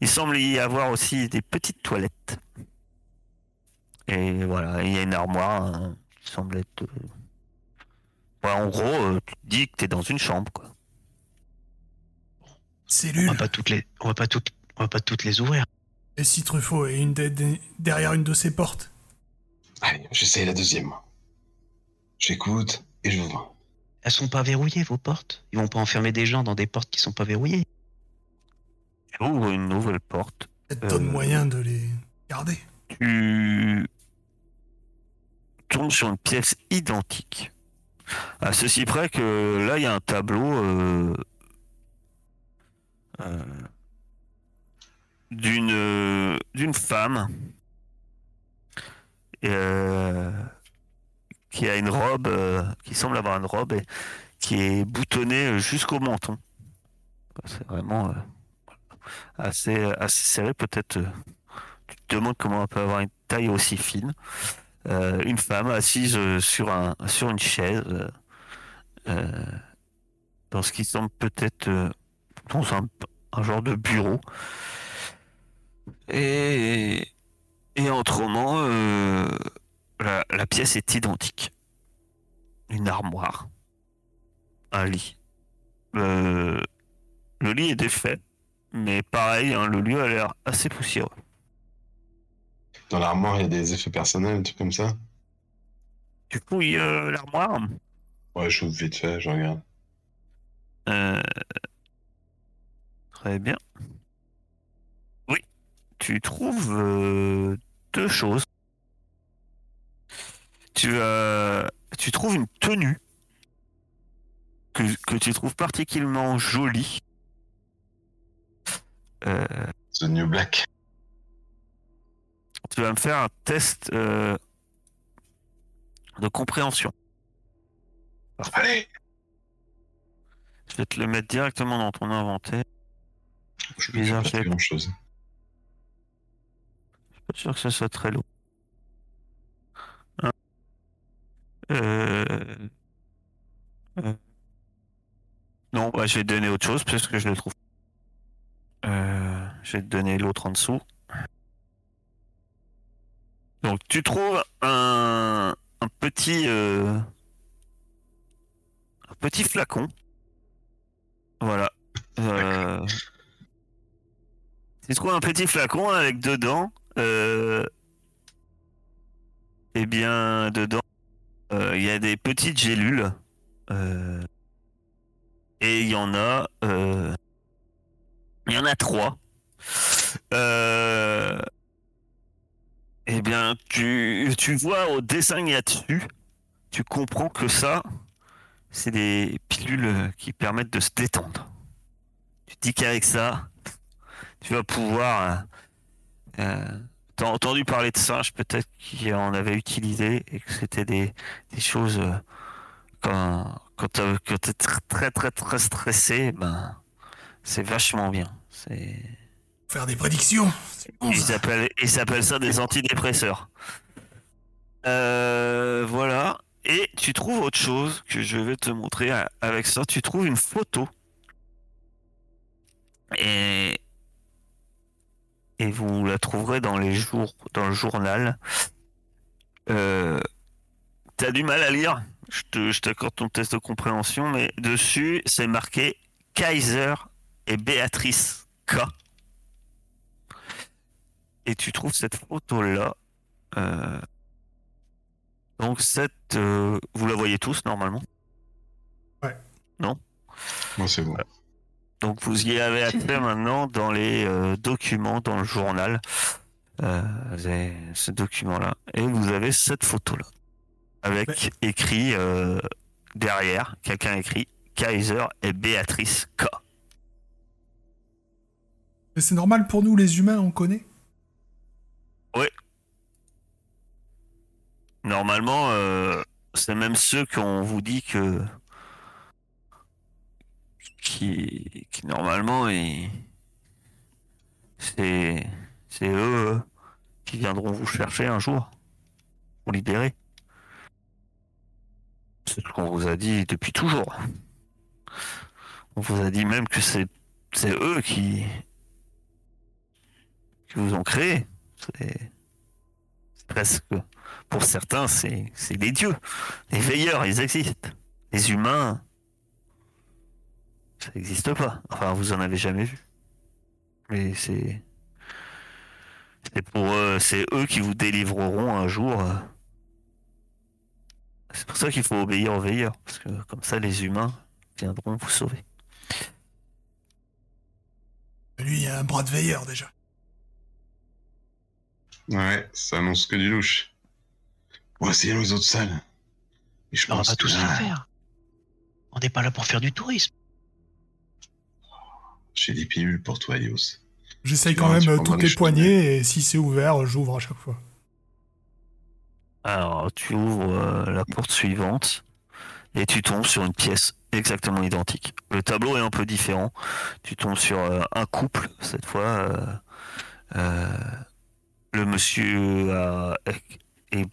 Il semble y avoir aussi des petites toilettes. Et voilà, il y a une armoire hein, qui semble être. euh, ouais, en gros, euh, tu te dis que t'es dans une chambre, quoi. On Cellule. va pas toutes les, on va pas toutes, on va pas toutes les ouvrir. Et si Truffaut est une derrière une de ces portes? Allez, j'essaye la deuxième. J'écoute et j'ouvre. Elles sont pas verrouillées vos portes? Ils vont pas enfermer des gens dans des portes qui sont pas verrouillées. Tu ouvres une nouvelle porte. Ça te donne Euh. moyen de les garder. tu tombes sur une pièce identique. À ceci près que là, il y a un tableau euh, euh, d'une d'une femme euh, qui a une robe, euh, qui semble avoir une robe et qui est boutonnée jusqu'au menton. C'est vraiment euh, assez, assez serré, peut-être. euh, tu te demandes comment on peut avoir une taille aussi fine. Euh, une femme assise euh, sur, un, sur une chaise, euh, dans ce qui semble peut-être dans un, un genre de bureau. Et, et autrement, la, la pièce est identique. Une armoire, un lit. Le lit est défait, mais pareil, hein, le lieu a l'air assez poussiéreux. Dans l'armoire, il y a des effets personnels, des trucs comme ça. Tu fouilles euh, l'armoire? Ouais, je ouvre vite fait, je regarde. Euh, Très bien. Oui, tu trouves euh, deux choses. Tu, euh, tu trouves une tenue que, que tu trouves particulièrement jolie. Euh, The New Black. Tu vas me faire un test euh, de compréhension. Allez Je vais te le mettre directement dans ton inventaire. Je Bizarre, pas je chose. pas sûr que ce soit très long. Hein. Euh... euh, Non, bah, je vais te donner autre chose parce que je le trouve. Euh, je vais te donner l'autre en dessous. Donc tu trouves un, euh, petit flacon. Voilà. Euh, tu trouves un petit flacon avec dedans. Euh, eh bien, dedans, il y a des petites gélules. Et il y en a. Il y en a trois. Eh bien, tu, vois au dessin qu'il y a dessus, tu comprends que ça, c'est des pilules qui permettent de se détendre. Tu te dis qu'avec ça, tu vas pouvoir. Euh, euh, T'as entendu parler de singes, peut-être qui en avait utilisé et que c'était des, des choses euh, quand, quand quand t'es tr- très très très stressé, ben c'est vachement bien. C'est Faire des prédictions. Bon, ils ça. appellent, ils appellent ça des antidépresseurs. Euh, voilà. Et tu trouves autre chose que je vais te montrer avec ça. Tu trouves une photo. Et, et vous la trouverez dans les jours, dans le journal. Euh, T'as du mal à lire. Je te- je t'accorde ton test de compréhension, mais dessus c'est marqué Kaiser et Béatrice K et tu trouves cette photo là. Donc cette, euh, vous la voyez tous normalement. Moi, c'est bon. Donc vous y avez accès maintenant dans les euh, documents dans le journal. Euh, vous avez ce document là et vous avez cette photo là avec écrit euh, derrière quelqu'un écrit Kaiser et Béatrice K. Mais c'est normal pour nous, les humains, on connaît. Normalement, euh, c'est même ceux qu'on vous dit que qui, qui normalement et c'est c'est eux euh, qui viendront vous chercher un jour vous libérer. C'est ce qu'on vous a dit depuis toujours. On vous a dit même que c'est c'est eux qui qui vous ont créé. C'est presque pour certains, c'est des dieux. Les veilleurs, ils existent. Les humains, ça n'existe pas. Enfin, vous en avez jamais vu. Mais c'est. C'est pour eux, c'est eux qui vous délivreront un jour. euh. C'est pour ça qu'il faut obéir aux veilleurs. Parce que comme ça, les humains viendront vous sauver. Lui, il y a un bras de veilleur déjà. Ouais, ça annonce que du louche. On va essayer dans les autres salles. Et je On va pense tous le là, faire. On n'est pas là pour faire du tourisme. j'ai des pilules pour toi, Elios. J'essaye quand même toutes les poignées et si c'est ouvert, j'ouvre à chaque fois. Alors, tu ouvres euh, la porte suivante et tu tombes sur une pièce exactement identique. Le tableau est un peu différent. Tu tombes sur euh, un couple, cette fois. euh, euh, le monsieur a est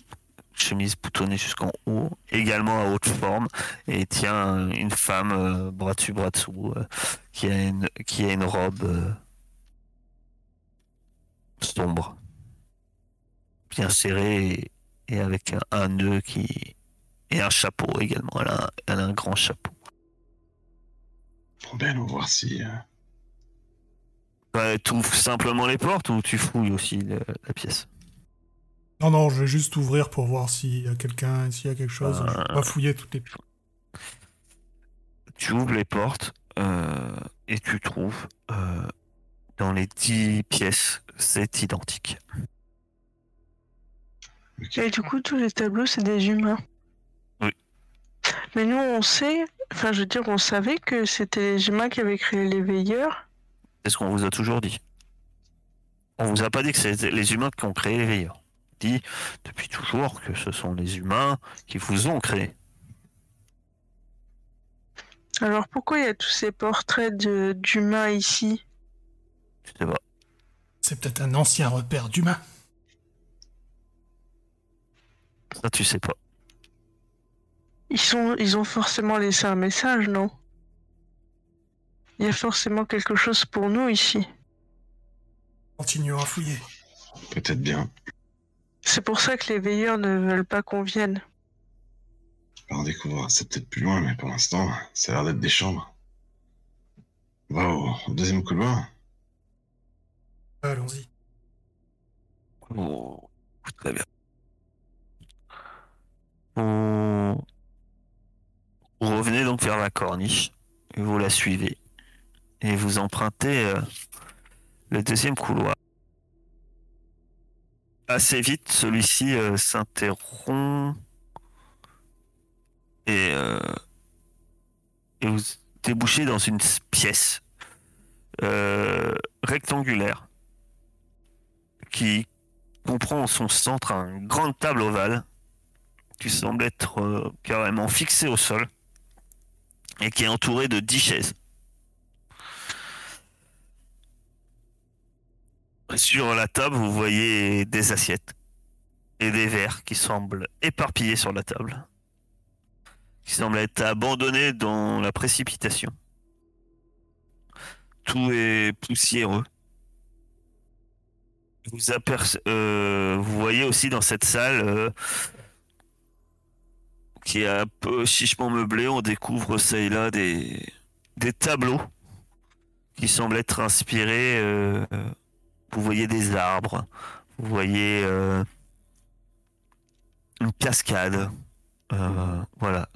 chemise boutonnée jusqu'en haut, également à haute forme, et tient une femme euh, bras dessus, bras dessous, euh, qui, a une, robe euh, sombre, bien serrée et, avec un, nœud qui et un chapeau également. Elle a, un- grand chapeau. Bon ben, voir. Euh, tu ouvres simplement les portes ou tu fouilles aussi le- la pièce? Non, non, je vais juste ouvrir pour voir s'il y a quelqu'un, s'il y a quelque chose. Je vais Euh. pas fouiller toutes les Tu ouvres les portes euh, et tu trouves euh, dans les dix pièces, c'est identique. Et du coup, tous les tableaux, c'est des humains. Oui. Mais nous, on sait, enfin, je veux dire, on savait que c'était les humains qui avaient créé les veilleurs. C'est ce qu'on vous a toujours dit. On vous a pas dit que c'est les humains qui ont créé les veilleurs. On dit depuis toujours que ce sont les humains qui vous ont créé. Alors pourquoi il y a tous ces portraits de- d'humains ici? Je sais pas. C'est peut-être un ancien repère d'humains. Ça, tu sais pas. ils, sont, ils ont forcément laissé un message, non? Il y a forcément quelque chose pour nous ici. Continuons à fouiller. Peut-être bien. C'est pour ça que les veilleurs ne veulent pas qu'on vienne. On découvrira c'est peut-être plus loin, mais pour l'instant, ça a l'air d'être des chambres. On va au, au deuxième couloir. Allons-y. Oh, très bien. Vous... vous revenez donc vers la corniche, et vous la suivez, et vous empruntez euh, le deuxième couloir. Assez vite, celui-ci euh, s'interrompt et, euh, et vous débouchez dans une pièce rectangulaire qui comprend en son centre une grande table ovale qui semble être carrément fixée au sol et qui est entourée de 10 chaises. Sur la table, vous voyez des assiettes et des verres qui semblent éparpillés sur la table, qui semblent être abandonnés dans la précipitation. Tout est poussiéreux. Vous, aperce- euh, vous voyez aussi dans cette salle euh, qui est un peu chichement meublée, on découvre ça et là des, tableaux qui semblent être inspirés. euh, vous voyez des arbres, vous voyez euh, une cascade. Euh, voilà,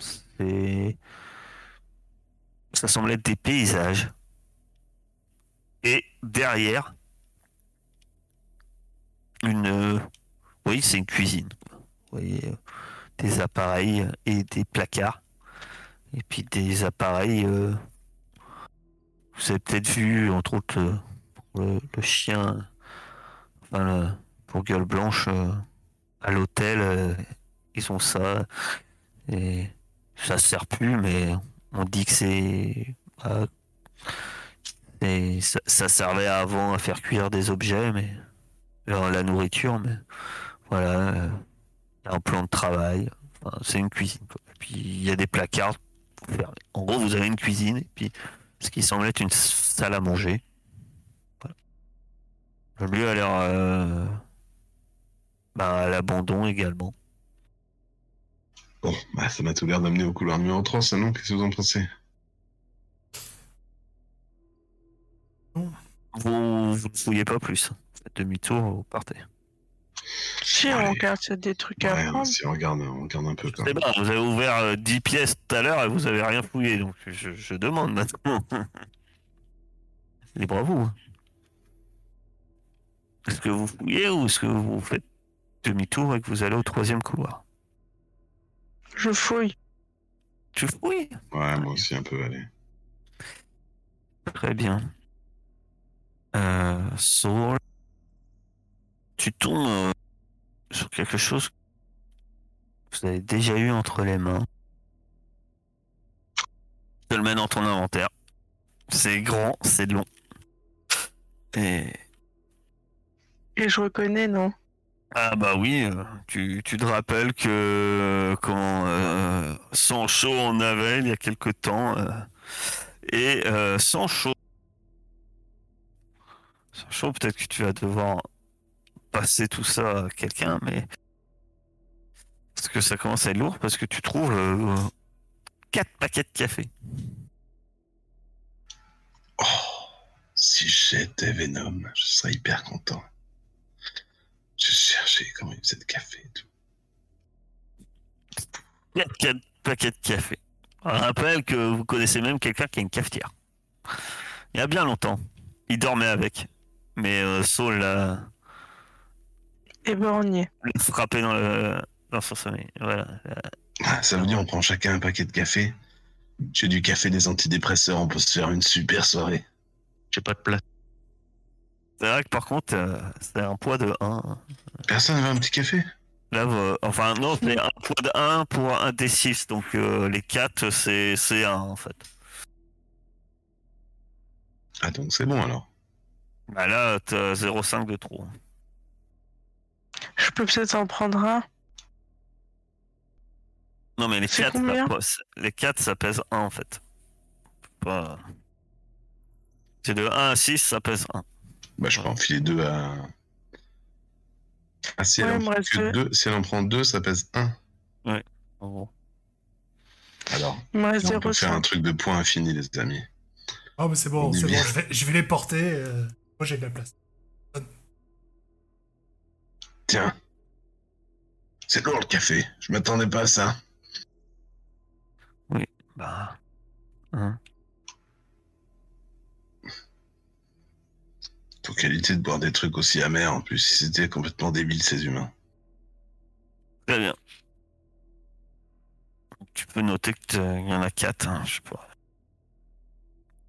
ça semble être des paysages. Et derrière, une, oui, c'est une cuisine. Vous voyez euh, des appareils et des placards. Et puis des appareils. vous avez peut-être vu, entre autres, le, chien, pour Gueule Blanche, euh, à l'hôtel, euh, ils ont ça. Et ça sert plus, mais on dit que c'est. euh, c'est- ça, servait avant à faire cuire des objets, mais. euh, la nourriture, mais. Voilà. euh, il a un plan de travail. Enfin, c'est une cuisine. Et puis il y a des placards. En gros, vous avez une cuisine et puis ce qui semble être une salle à manger. Le lieu a l'air euh, bah, à l'abandon également. Bon, bah, ça m'a tout l'air d'amener au couloir numéro 3, ça non? Qu'est-ce que vous en pensez? Vous vous ne fouillez pas plus. Faites demi-tour, vous partez. Si, on regarde, c'est des trucs à Ouais, prendre. si on regarde, on regarde un peu quand même. bon, vous avez ouvert euh, 10 pièces tout à l'heure et vous avez rien fouillé, donc je, je demande maintenant. [laughs] Libre à vous. hein. Est-ce que vous fouillez ou est-ce que vous faites demi-tour et que vous allez au troisième couloir? Je fouille. Tu fouilles? Ouais, moi aussi un peu, allez. Très bien. Euh, Saul, tu tombes euh, sur quelque chose que vous avez déjà eu entre les mains. Je te le mets dans ton inventaire. C'est grand, c'est long. Et Et je reconnais, non ah bah oui, euh, tu, tu te rappelles que quand euh, Sancho en avait il y a quelque temps euh, et euh, Sancho Sancho peut-être que tu vas devoir passer tout ça à quelqu'un mais parce que ça commence à être lourd parce que tu trouves euh, quatre paquets de café. Oh, si j'étais Venom, je serais hyper content. Comment il faisait de café et tout. Quatre, quatre paquets de café. Je rappelle que vous connaissez même quelqu'un qui a une cafetière. Il y a bien longtemps. Il dormait avec. Mais euh, Saul l'a Éborgné. l'a frappé dans, le, dans son sommeil. Voilà. Ah, ça veut dire on prend chacun un paquet de café. J'ai du café des antidépresseurs, on peut se faire une super soirée. J'ai pas de place. C'est vrai que par contre, euh, c'est un poids de 1. Personne veut un petit café? Là, vous- enfin, non, c'est un poids de 1 pour un des 6. Donc euh, les 4, c'est c'est 1 en fait. Ah donc c'est bon alors. Bah là, t'as 0,5 de trop. Je peux peut-être en prendre un? Non, mais les C'est 4, combien? ça, pèse- les 4, ça pèse 1 en fait. Pas... C'est de 1 à 6, ça pèse 1. Bah, je peux en filer deux à. Ah, si Ouais, elle, en prend reste que deux. si elle en prend deux, ça pèse 1. En gros. Alors, on peut faire un 0,5. truc de points infini, les amis. Ah, mais c'est bon, c'est bon, je vais, je vais les porter. euh, Moi, j'ai de la place. Tiens. C'est lourd le café. Je m'attendais pas à ça. Bah. hein. Faut qualité de boire des trucs aussi amers en plus. C'était complètement débile ces humains. Très bien. Tu peux noter qu'il y en a 4, je sais pas.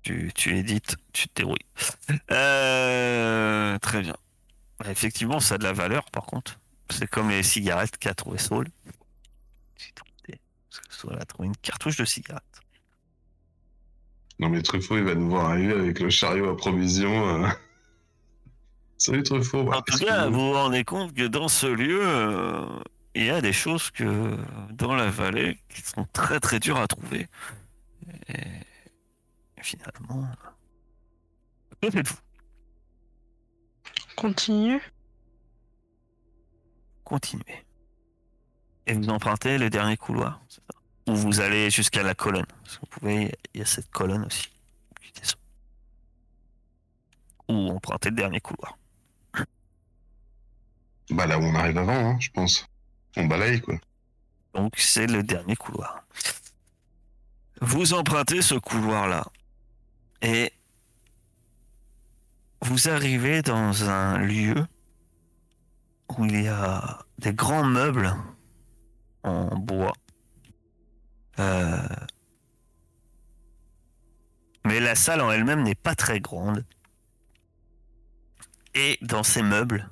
Tu, tu édites, tu te débrouilles. Euh, très bien. Effectivement, ça a de la valeur par contre. C'est comme les cigarettes qu'a trouvé Saul. J'ai trouvé- Parce que Saul a trouvé une cartouche de cigarette. Non mais Truffaut, il va nous voir arriver avec le chariot à provision. euh. En tout cas, vous vous rendez compte que dans ce lieu, euh, il y a des choses que dans la vallée qui sont très très dures à trouver. Et, finalement, que faites-vous Continue. Continuez. Et vous empruntez le dernier couloir, c'est Ou vous allez jusqu'à la colonne. Parce que vous pouvez, il y a cette colonne aussi. Ou empruntez le dernier couloir. Bah là où on arrive avant, hein, je pense. On balaye quoi. Donc c'est le dernier couloir. Vous empruntez ce couloir-là et vous arrivez dans un lieu où il y a des grands meubles en bois. Euh, Mais la salle en elle-même n'est pas très grande. Et dans ces meubles,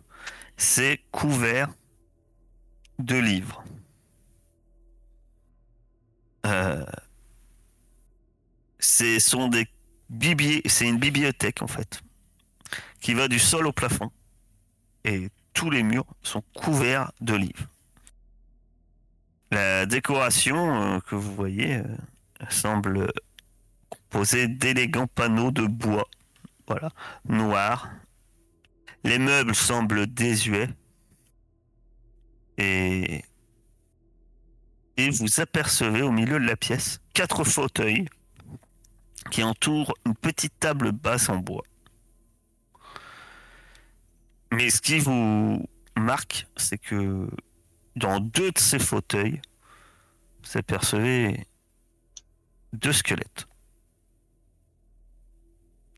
c'est couvert de livres. Euh, c'est sont des une bibliothèque en fait qui va du sol au plafond et tous les murs sont couverts de livres. La décoration euh, que vous voyez euh, semble composée d'élégants panneaux de bois, voilà, noirs. Les meubles semblent désuets et vous apercevez au milieu de la pièce quatre fauteuils qui entourent une petite table basse en bois. Mais ce qui vous marque, c'est que dans deux de ces fauteuils, vous apercevez deux squelettes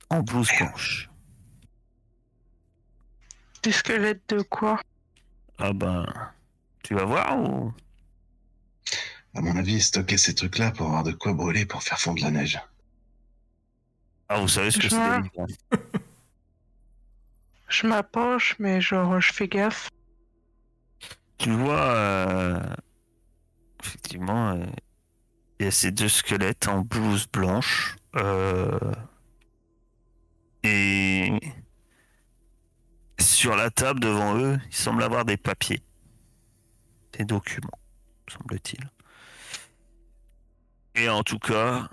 en blouse blanche. Des squelettes de quoi? Ah ben, tu vas voir ou? À mon avis, stocker ces trucs-là pour avoir de quoi brûler pour faire fondre la neige. Ah, vous savez ce que c'est. Je [laughs] m'approche, mais genre, je fais gaffe. Tu vois, euh, effectivement, euh, il y a ces deux squelettes en blouse blanche. euh, et sur la table devant eux, il semble avoir des papiers, des documents, semble-t-il. Et en tout cas,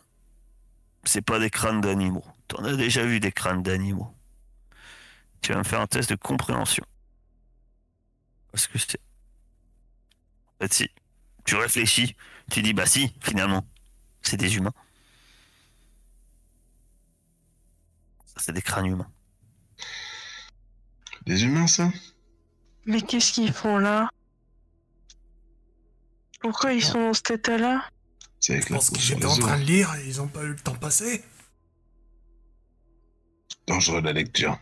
c'est pas des crânes d'animaux. T'en as déjà vu des crânes d'animaux. Tu vas me faire un test de compréhension. Parce que c'est. En fait, si tu réfléchis, tu dis bah si, finalement, c'est des humains. C'est des crânes humains. Des humains, ça? Mais qu'est-ce qu'ils font là? Pourquoi ils sont dans cet état-là? C'est avec Je la pense peau qu'ils sur étaient les en train de lire et ils ont pas eu le temps passé. Dangereux la lecture.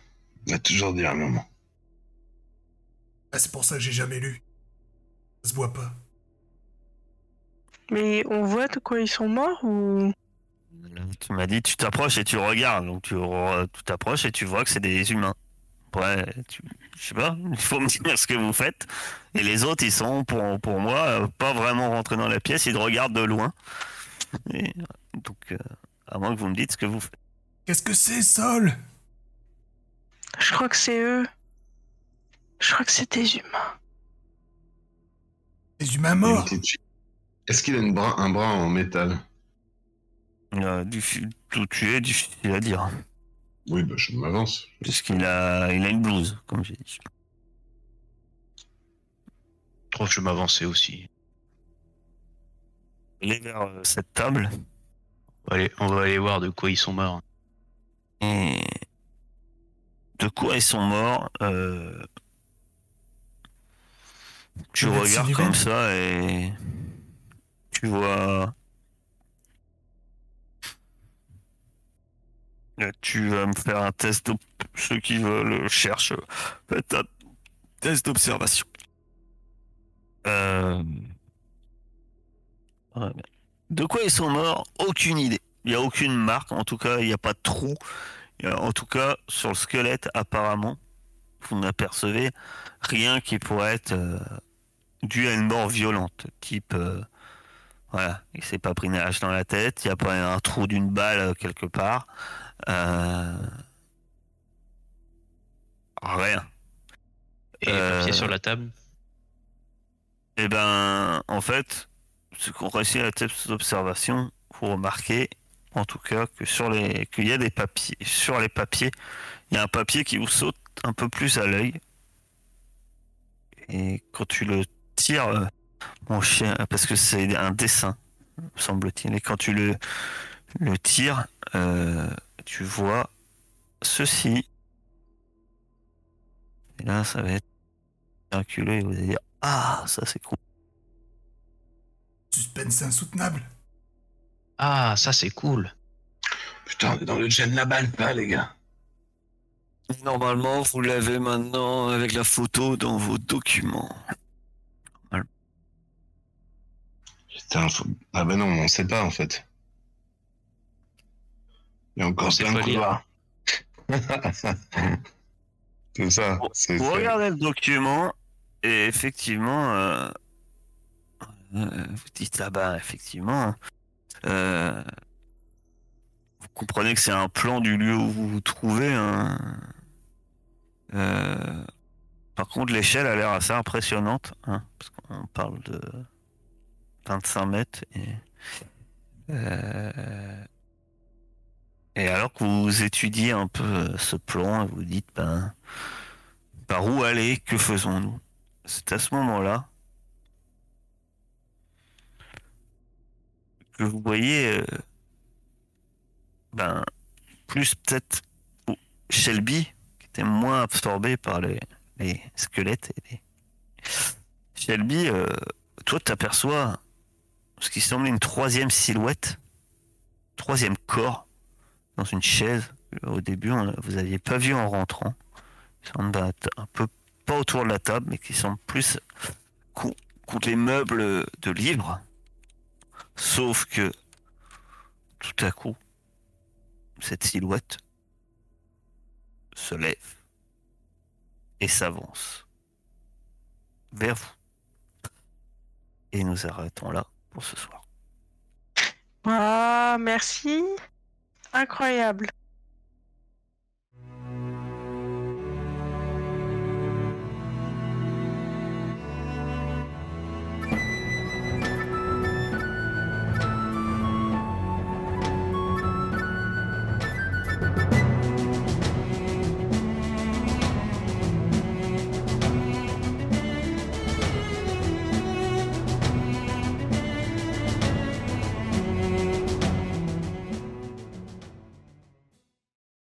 On a toujours dit un moment. Ah, c'est pour ça que j'ai jamais lu. Ça se voit pas. Mais on voit de quoi ils sont morts ou? Tu m'as dit tu t'approches et tu regardes, donc tu re- tu t'approches et tu vois que c'est des humains. Ouais, tu, je sais pas, il faut me dire ce que vous faites. Et les autres, ils sont pour, pour moi euh, pas vraiment rentrés dans la pièce, ils te regardent de loin. Et, donc, euh, à moins que vous me dites ce que vous faites. Qu'est-ce que c'est, Sol? Je crois que c'est eux. Je crois que c'est des humains. Les humains morts? Est-ce qu'il a une bras, un bras en métal? Euh, diffi- tout tu es difficile à dire. Oui, bah, je m'avance. Puisqu'il a, il a une blouse, comme j'ai dit. Je trouve que je m'avançais aussi. Il est vers euh, cette table. On va, aller, on va aller voir de quoi ils sont morts. Et de quoi ils sont morts euh, Tu regardes comme ça et tu vois. Tu vas me faire un test. Ceux qui veulent cherchent. Faites un test d'observation. Euh... De quoi ils sont morts? Aucune idée. Il n'y a aucune marque. En tout cas, il n'y a pas de trou. En tout cas, sur le squelette, apparemment, vous n'apercevez rien qui pourrait être euh, dû à une mort violente. Type, euh, voilà, il s'est pas pris une hache dans la tête, il n'y a pas un trou d'une balle euh, quelque part. Euh, Rien. Et les Euh, papiers sur la table Eh ben, en fait, ce qu'on réussit à la test d'observation, vous remarquez, en tout cas, que sur les, qu'il y a des papiers, sur les papiers, il y a un papier qui vous saute un peu plus à l'œil. Et quand tu le tires, euh, mon chien, parce que c'est un dessin, semble-t-il, et quand tu le, le tires, euh, tu vois ceci. Et là, ça va être miraculeux et vous allez dire, ah, ça c'est cool. Suspense insoutenable. Ah, ça c'est cool. Putain, on est dans le gène la balle, pas, les gars. Normalement, vous l'avez maintenant avec la photo dans vos documents. Putain, faut... Ah bah non, on sait pas, en fait. A encore plein de couloirs. [laughs] c'est ça. c'est Vous regardez le document et effectivement, euh, euh, vous dites bah effectivement, euh, vous comprenez que c'est un plan du lieu où vous vous trouvez. hein. Par contre, l'échelle a l'air assez impressionnante, hein, parce qu'on parle de 25 mètres et. euh, et alors que vous étudiez un peu euh, ce plan, vous dites, ben, par où aller Que faisons-nous? C'est à ce moment-là que vous voyez, euh, ben, plus peut-être Shelby, qui était moins absorbé par les, les squelettes. Et les... Shelby, euh, toi, t'aperçois ce qui semble une troisième silhouette, troisième corps dans une chaise. Au début, on- vous aviez pas vu en rentrant. Il semble être un peu pas autour de la table, mais qui semble plus contre les meubles de livres. Sauf que tout à coup, cette silhouette se lève et s'avance vers vous. Et nous arrêtons là pour ce soir. Ah, merci. Incroyable.